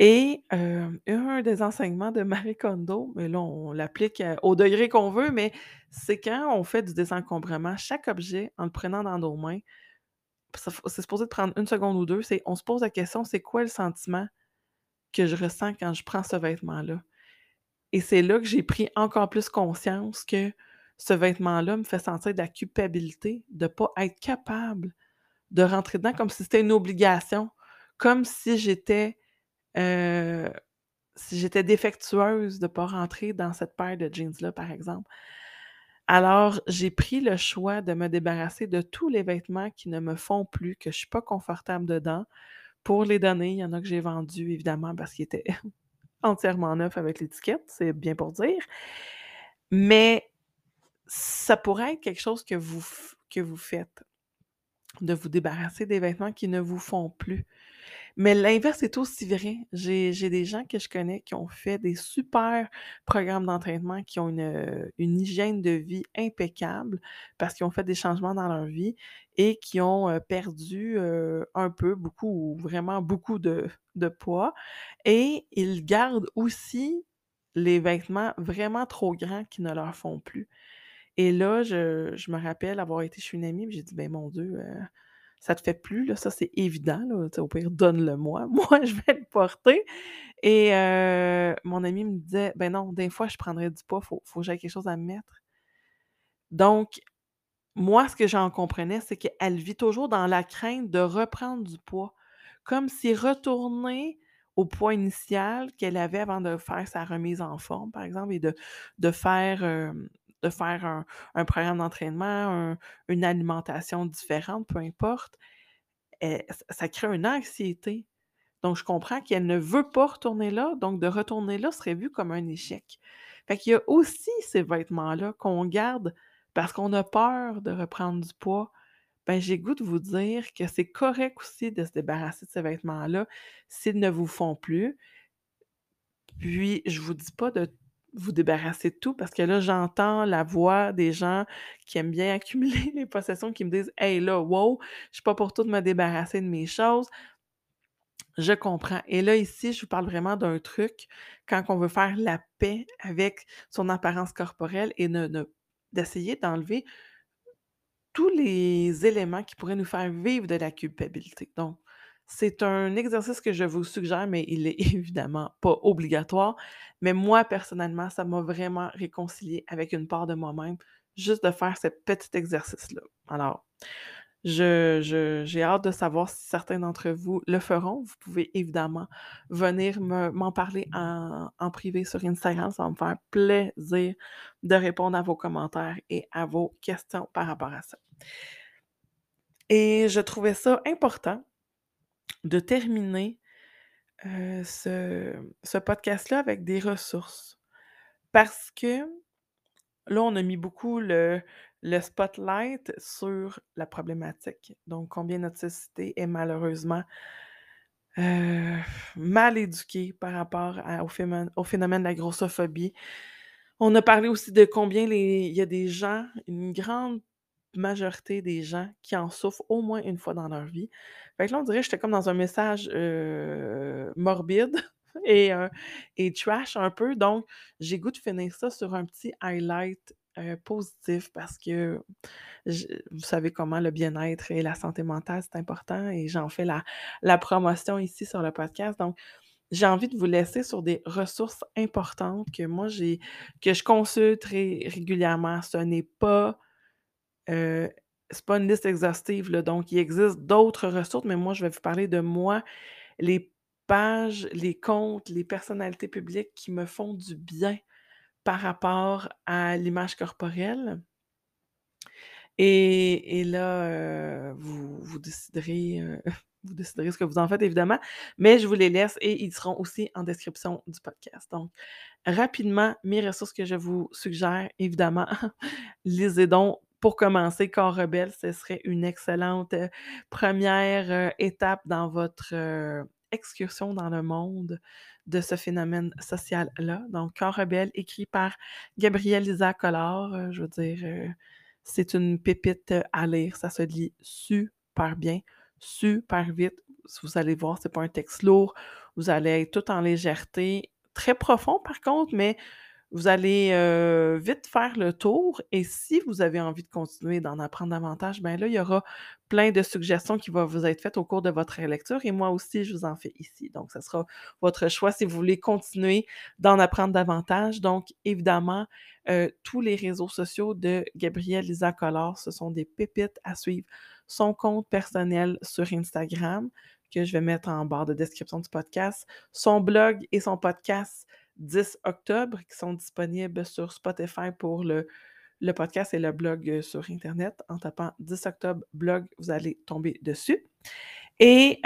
Et un des enseignements de Marie Kondo, mais là, on l'applique, au degré qu'on veut, mais c'est quand on fait du désencombrement, chaque objet, en le prenant dans nos mains, c'est supposé de prendre une seconde ou 2, c'est on se pose la question: «C'est quoi le sentiment que je ressens quand je prends ce vêtement-là?» et c'est là que j'ai pris encore plus conscience que ce vêtement-là me fait sentir de la culpabilité de pas être capable de rentrer dedans comme si c'était une obligation, comme si j'étais, heu, si j'étais défectueuse de pas rentrer dans cette paire de jeans-là, par exemple. Alors, j'ai pris le choix de me débarrasser de tous les vêtements qui ne me font plus, que je suis pas confortable dedans, pour les donner. Il y en a que j'ai vendus évidemment parce qu'ils étaient entièrement neufs avec l'étiquette, c'est bien pour dire. Mais ça pourrait être quelque chose que vous que vous faites, de vous débarrasser des vêtements qui ne vous font plus. Mais l'inverse est aussi vrai. J'ai des gens que je connais qui ont fait des super programmes d'entraînement, qui ont une, heu, une hygiène de vie impeccable parce qu'ils ont fait des changements dans leur vie et qui ont, heu, perdu, heu, un peu, beaucoup ou vraiment beaucoup de poids et ils gardent aussi les vêtements vraiment trop grands qui ne leur font plus et là, je me rappelle avoir été chez une amie, j'ai dit: «Ben, mon Dieu, ça te fait plus, là, ça, c'est évident, là, au pire, donne-le-moi, moi, je vais le porter» et mon amie me disait: «Ben non, des fois, je prendrais du poids, faut faut que j'aie quelque chose à me mettre». Donc, moi, ce que j'en comprenais, c'est qu'elle vit toujours dans la crainte de reprendre du poids, comme si retourner au poids initial qu'elle avait avant de faire sa remise en forme, par exemple, et de de faire, de faire un un programme d'entraînement, un une alimentation différente, peu importe, eh, ça crée une anxiété. Donc je comprends qu'elle ne veut pas retourner là, donc de retourner là serait vu comme un échec. Fait qu'il y a aussi ces vêtements-là qu'on garde parce qu'on a peur de reprendre du poids. Ben, j'ai goût de vous dire que c'est correct aussi de se débarrasser de ces vêtements-là s'ils ne vous font plus. Puis, je vous dis pas de vous débarrasser de tout parce que là, j'entends la voix des gens qui aiment bien accumuler les possessions qui me disent: «Hey là, wow, je suis pas pour tout me débarrasser de mes choses». Je comprends et là, ici, je vous parle vraiment d'un truc quand on veut faire la paix avec son apparence corporelle et ne ne d'essayer d'enlever tous les éléments qui pourraient nous faire vivre de la culpabilité. Donc, c'est un exercice que je vous suggère, mais il est évidemment pas obligatoire. Mais moi, personnellement, ça m'a vraiment réconciliée avec une part de moi-même, juste de faire ce petit exercice-là. Alors, j'ai hâte de savoir si certains d'entre vous le feront. Vous pouvez évidemment venir me m'en parler en en privé sur Instagram. Ça va me faire plaisir de répondre à vos commentaires et à vos questions par rapport à ça. Et je trouvais ça important de terminer, ce podcast-là avec des ressources. Parce que là, on a mis beaucoup le spotlight sur la problématique. Donc combien notre société est malheureusement, heu, mal éduquée par rapport au phénomène de la grossophobie. On a parlé aussi de combien il y a des gens, une grande majorité des gens qui en souffrent au moins une fois dans leur vie. Fait que là, on dirait que j'étais comme dans un message, morbide et et trash un peu, donc j'ai goût de finir ça sur un petit highlight, positif parce que vous savez comment le bien-être et la santé mentale, c'est important et j'en fais la la promotion ici sur le podcast, donc j'ai envie de vous laisser sur des ressources importantes que moi j'ai que je consulte ré régulièrement. Ce n'est pas, c'est pas une liste exhaustive, donc il existe d'autres ressources, mais moi, je vais vous parler de moi, les pages, les comptes, les personnalités publiques qui me font du bien par rapport à l'image corporelle. Et et là, heu, vous vous déciderez, heu, vous déciderez ce que vous en faites évidemment, mais je vous les laisse et ils seront aussi en description du podcast. Donc, rapidement, mes ressources que je vous suggère, évidemment, lisez donc pour commencer Corps rebelle, ce serait une excellente, heu, 1re, heu, étape dans votre, heu, excursion dans le monde de ce phénomène social-là. Donc Corps rebelle, écrit par Gabrielle Isaac Collard, je veux dire, c'est une pépite, à lire, ça se lit super super bien, super vite. Vous allez voir, c'est pas un texte lourd. Vous allez être tout en légèreté. Très profond par contre, mais vous allez vite faire le tour et si vous avez envie de continuer d'en apprendre davantage, ben là, il y aura plein de suggestions qui vont vous être faites au cours de votre lecture et moi aussi, je vous en fais ici. Donc, ce sera votre choix si vous voulez continuer d'en apprendre davantage. Donc, évidemment, tous les réseaux sociaux de Gabrielle Lisa Collard, ce sont des pépites à suivre. Son compte personnel sur Instagram, que je vais mettre en barre de description du podcast, son blog et son podcast 10 octobre qui sont disponibles sur Spotify pour le, podcast et le blog euh, sur Internet. En tapant 10 octobre blog, vous allez tomber dessus. Et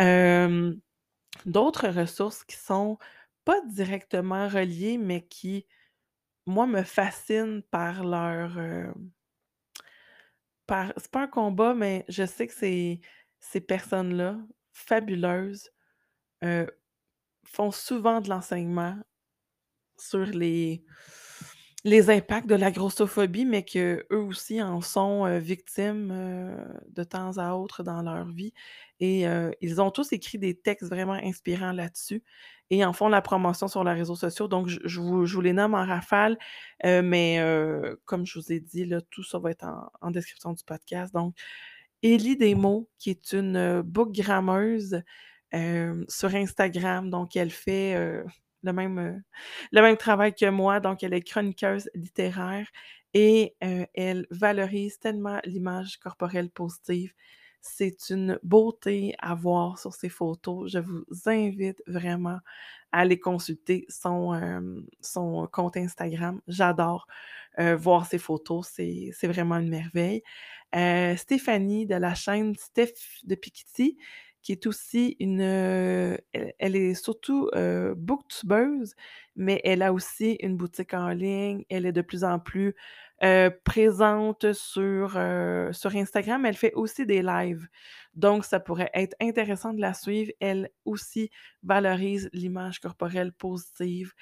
d'autres ressources qui sont pas directement reliées, mais qui, moi, me fascinent par leur... Euh, par, c'est pas un combat, mais je sais que ces, ces personnes-là, fabuleuses, euh, font souvent de l'enseignement sur les, impacts de la grossophobie, mais qu'eux aussi en sont euh, victimes euh, de temps à autre dans leur vie. Et euh, ils ont tous écrit des textes vraiment inspirants là-dessus et en font la promotion sur les réseaux sociaux. Donc, je, vous, les nomme en rafale, mais comme je vous ai dit, tout ça va être en, description du podcast. Donc, Élie Desmots, qui est une bookgrammeuse sur Instagram. Donc, elle fait le même, euh, le même travail que moi. Donc, elle est chroniqueuse littéraire et euh, elle valorise tellement l'image corporelle positive. C'est une beauté à voir sur ses photos. Je vous invite vraiment à aller consulter son, euh, son compte Instagram. J'adore voir ses photos. C'est vraiment une merveille. Stéphanie de la chaîne Steph de Pikiti qui est aussi une. Elle, est surtout booktubeuse, mais elle a aussi une boutique en ligne. Elle est de plus en plus présente sur, sur Instagram. Elle fait aussi des lives. Donc, ça pourrait être intéressant de la suivre. Elle aussi valorise l'image corporelle positive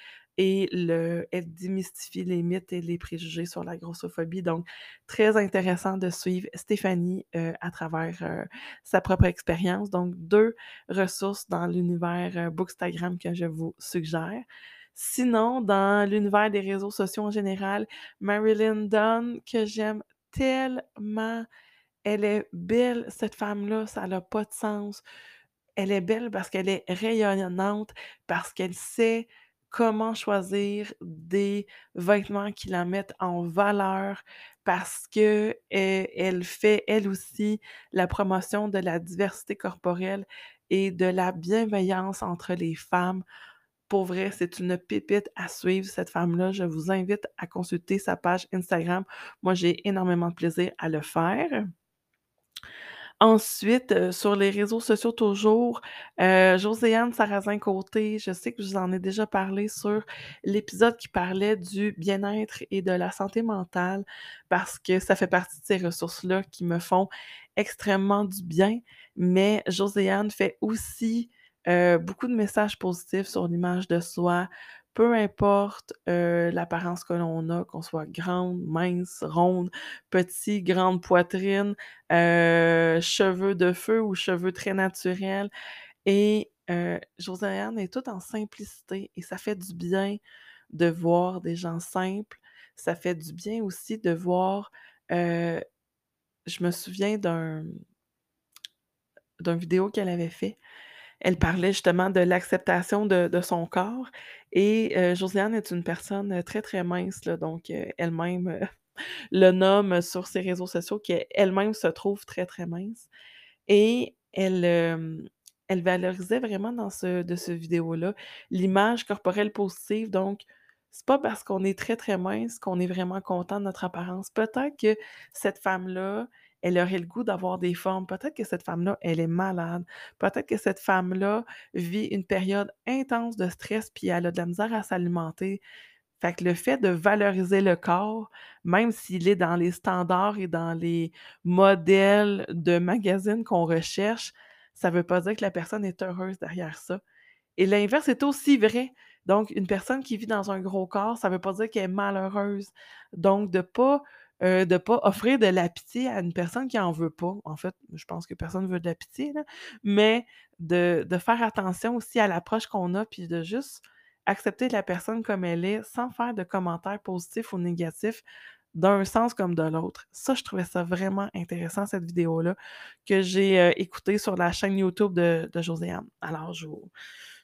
et le, elle démystifie les mythes et les préjugés sur la grossophobie. Donc, très intéressant de suivre Stéphanie euh, à travers euh, sa propre expérience. Donc, deux ressources dans l'univers euh, Bookstagram que je vous suggère. Sinon, dans l'univers des réseaux sociaux en général, Marilyn Dunn, que j'aime tellement. Elle est belle, cette femme-là, ça n'a pas de sens. Elle est belle parce qu'elle est rayonnante, parce qu'elle sait comment choisir des vêtements qui la mettent en valeur parce que elle fait elle aussi la promotion de la diversité corporelle et de la bienveillance entre les femmes. Pour vrai, c'est une pépite à suivre, cette femme-là. Je vous invite à consulter sa page Instagram. Moi, j'ai énormément de plaisir à le faire. Ensuite, euh, sur les réseaux sociaux toujours, euh, Joséanne Sarrazin-Côté, je sais que je vous en ai déjà parlé sur l'épisode qui parlait du bien-être et de la santé mentale parce que ça fait partie de ces ressources-là qui me font extrêmement du bien. Mais Joséanne fait aussi euh, beaucoup de messages positifs sur l'image de soi, peu importe l'apparence que l'on a, qu'on soit grande, mince, ronde, petit, grande poitrine, cheveux de feu ou cheveux très naturels. Et Josiane est toute en simplicité et ça fait du bien de voir des gens simples. Ça fait du bien aussi de voir. je me souviens d'un d'une vidéo qu'elle avait fait elle parlait justement de l'acceptation de, son corps. Et euh, Josiane est une personne euh, très, très mince, donc euh, elle-même le nomme sur ses réseaux sociaux, qu'elle-même se trouve très, très mince. Et elle, elle valorisait vraiment dans ce, de ce vidéo-là l'image corporelle positive. Donc, c'est pas parce qu'on est très, très mince qu'on est vraiment content de notre apparence. Peut-être que cette femme-là, elle aurait le goût d'avoir des formes. Peut-être que cette femme-là, elle est malade. Peut-être que cette femme-là vit une période intense de stress, puis elle a de la misère à s'alimenter. Fait que le fait de valoriser le corps, même s'il est dans les standards et dans les modèles de magazines qu'on recherche, ça ne veut pas dire que la personne est heureuse derrière ça. Et l'inverse est aussi vrai. Donc, une personne qui vit dans un gros corps, ça ne veut pas dire qu'elle est malheureuse. Donc, de ne pas de de pas offrir de la pitié à une personne qui en veut pas. En fait, je pense que personne veut de la pitié, mais de, de faire attention aussi à l'approche qu'on a, puis de juste accepter la personne comme elle est sans faire de commentaires positifs ou négatifs d'un sens comme de l'autre. Ça, je trouvais ça vraiment intéressant, cette vidéo-là, que j'ai euh, écoutée sur la chaîne YouTube de, de Joséanne. Alors, je vous,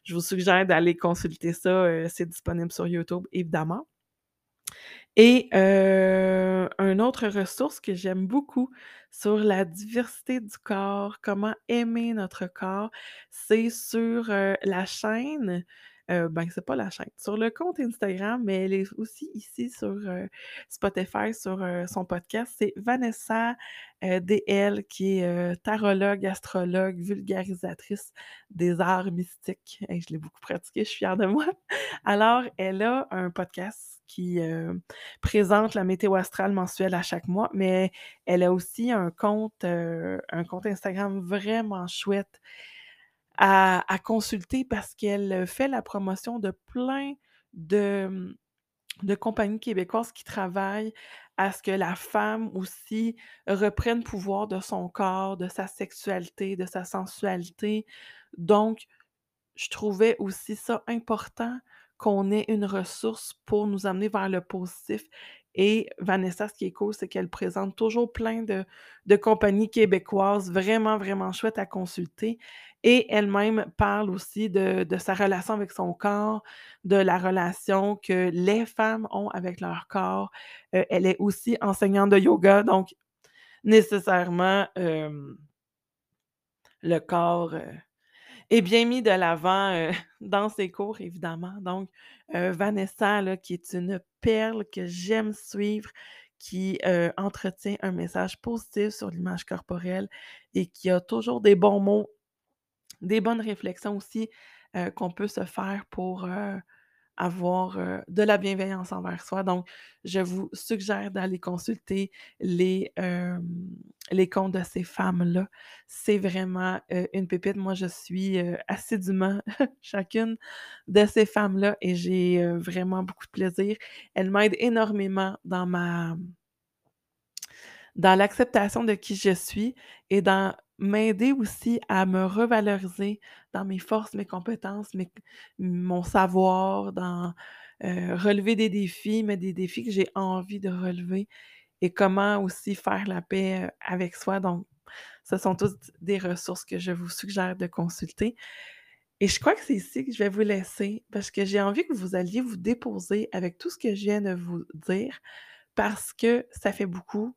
je vous suggère d'aller consulter ça. Euh, c'est disponible sur YouTube, évidemment. Et euh, une autre ressource que j'aime beaucoup sur la diversité du corps, comment aimer notre corps, c'est sur la chaîne euh, ben, c'est pas la chaîne. Sur le compte Instagram, mais elle est aussi ici sur euh, Spotify, sur euh, son podcast. C'est Vanessa DL, qui est tarologue, astrologue, vulgarisatrice des arts mystiques. je l'ai beaucoup pratiqué, je suis fière de moi. Alors, elle a un podcast qui présente la météo astrale mensuelle à chaque mois, mais elle a aussi un compte, un compte Instagram vraiment chouette à, consulter parce qu'elle fait la promotion de plein de, mmh, de compagnies québécoises qui travaillent à ce que la femme aussi reprenne pouvoir de son corps, de sa sexualité, de sa sensualité. Donc, je trouvais aussi ça important qu'on ait une ressource pour nous amener vers le positif et Vanessa, ce qui est cool, c'est qu'elle présente toujours plein de, compagnies québécoises vraiment, vraiment chouettes à consulter. Et elle-même parle aussi de, sa relation avec son corps, de la relation que les femmes ont avec leur corps. Euh, elle est aussi enseignante de yoga, donc nécessairement, le corps euh, est bien mis de l'avant euh, dans ses cours, évidemment. Donc, Vanessa, qui est une perle que j'aime suivre, qui entretient un message positif sur l'image corporelle et qui a toujours des bons mots, des bonnes réflexions aussi qu'on peut se faire pour avoir de la bienveillance envers soi. Donc, je vous suggère d'aller consulter les, les comptes de ces femmes-là. C'est vraiment une pépite. Moi, je suis assidûment chacune de ces femmes-là et j'ai vraiment beaucoup de plaisir. Elles m'aident énormément dans ma dans l'acceptation de qui je suis et dans m'aider aussi à me revaloriser dans mes forces, mes compétences, mon savoir, dans euh, relever des défis, mais des défis que j'ai envie de relever et comment aussi faire la paix euh, avec soi. Donc, ce sont toutes des ressources que je vous suggère de consulter. Et je crois que c'est ici que je vais vous laisser parce que j'ai envie que vous alliez vous déposer avec tout ce que je viens de vous dire parce que ça fait beaucoup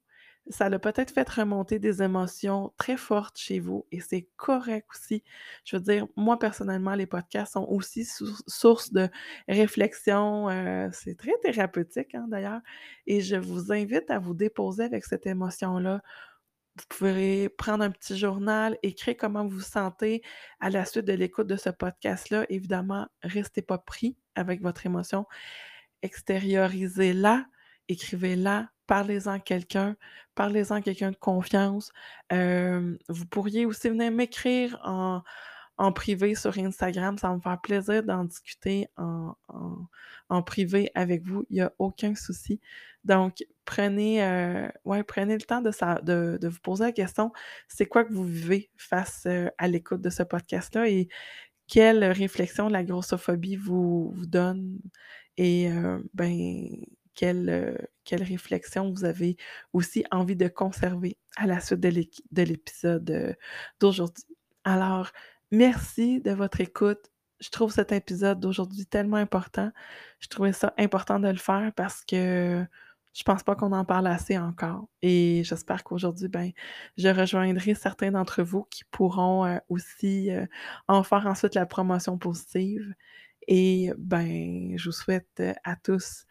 ça l'a peut-être fait remonter des émotions très fortes chez vous et c'est correct aussi. Je veux dire, moi personnellement, les podcasts sont aussi source de réflexion. Euh, c'est très thérapeutique hein, d'ailleurs. Et je vous invite à vous déposer avec cette émotion-là. Vous pourrez prendre un petit journal, écrire comment vous vous sentez à la suite de l'écoute de ce podcast-là. Évidemment, restez pas pris avec votre émotion. Extériorisez-la, écrivez-la, parlez-en à quelqu'un, parlez-en à quelqu'un de confiance. vous pourriez aussi venir m'écrire en, privé sur Instagram. Ça va me faire plaisir d'en discuter en, privé avec vous. Il n'y a aucun souci. Donc, prenez, euh, ouais, prenez le temps de, de, vous poser la question, c'est quoi que vous vivez face à l'écoute de ce podcast-là et quelle réflexion la grossophobie vous, donne? Et ben quelle, quelle réflexion vous avez aussi envie de conserver à la suite de l'épisode d'aujourd'hui. Alors, merci de votre écoute. Je trouve cet épisode d'aujourd'hui tellement important. Je trouvais ça important de le faire parce que je pense pas qu'on en parle assez encore. Et j'espère qu'aujourd'hui, ben, je rejoindrai certains d'entre vous qui pourront aussi en faire ensuite la promotion positive. Et ben, je vous souhaite à tous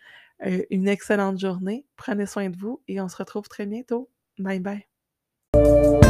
euh, une excellente journée. Prenez soin de vous et on se retrouve très bientôt. Bye bye.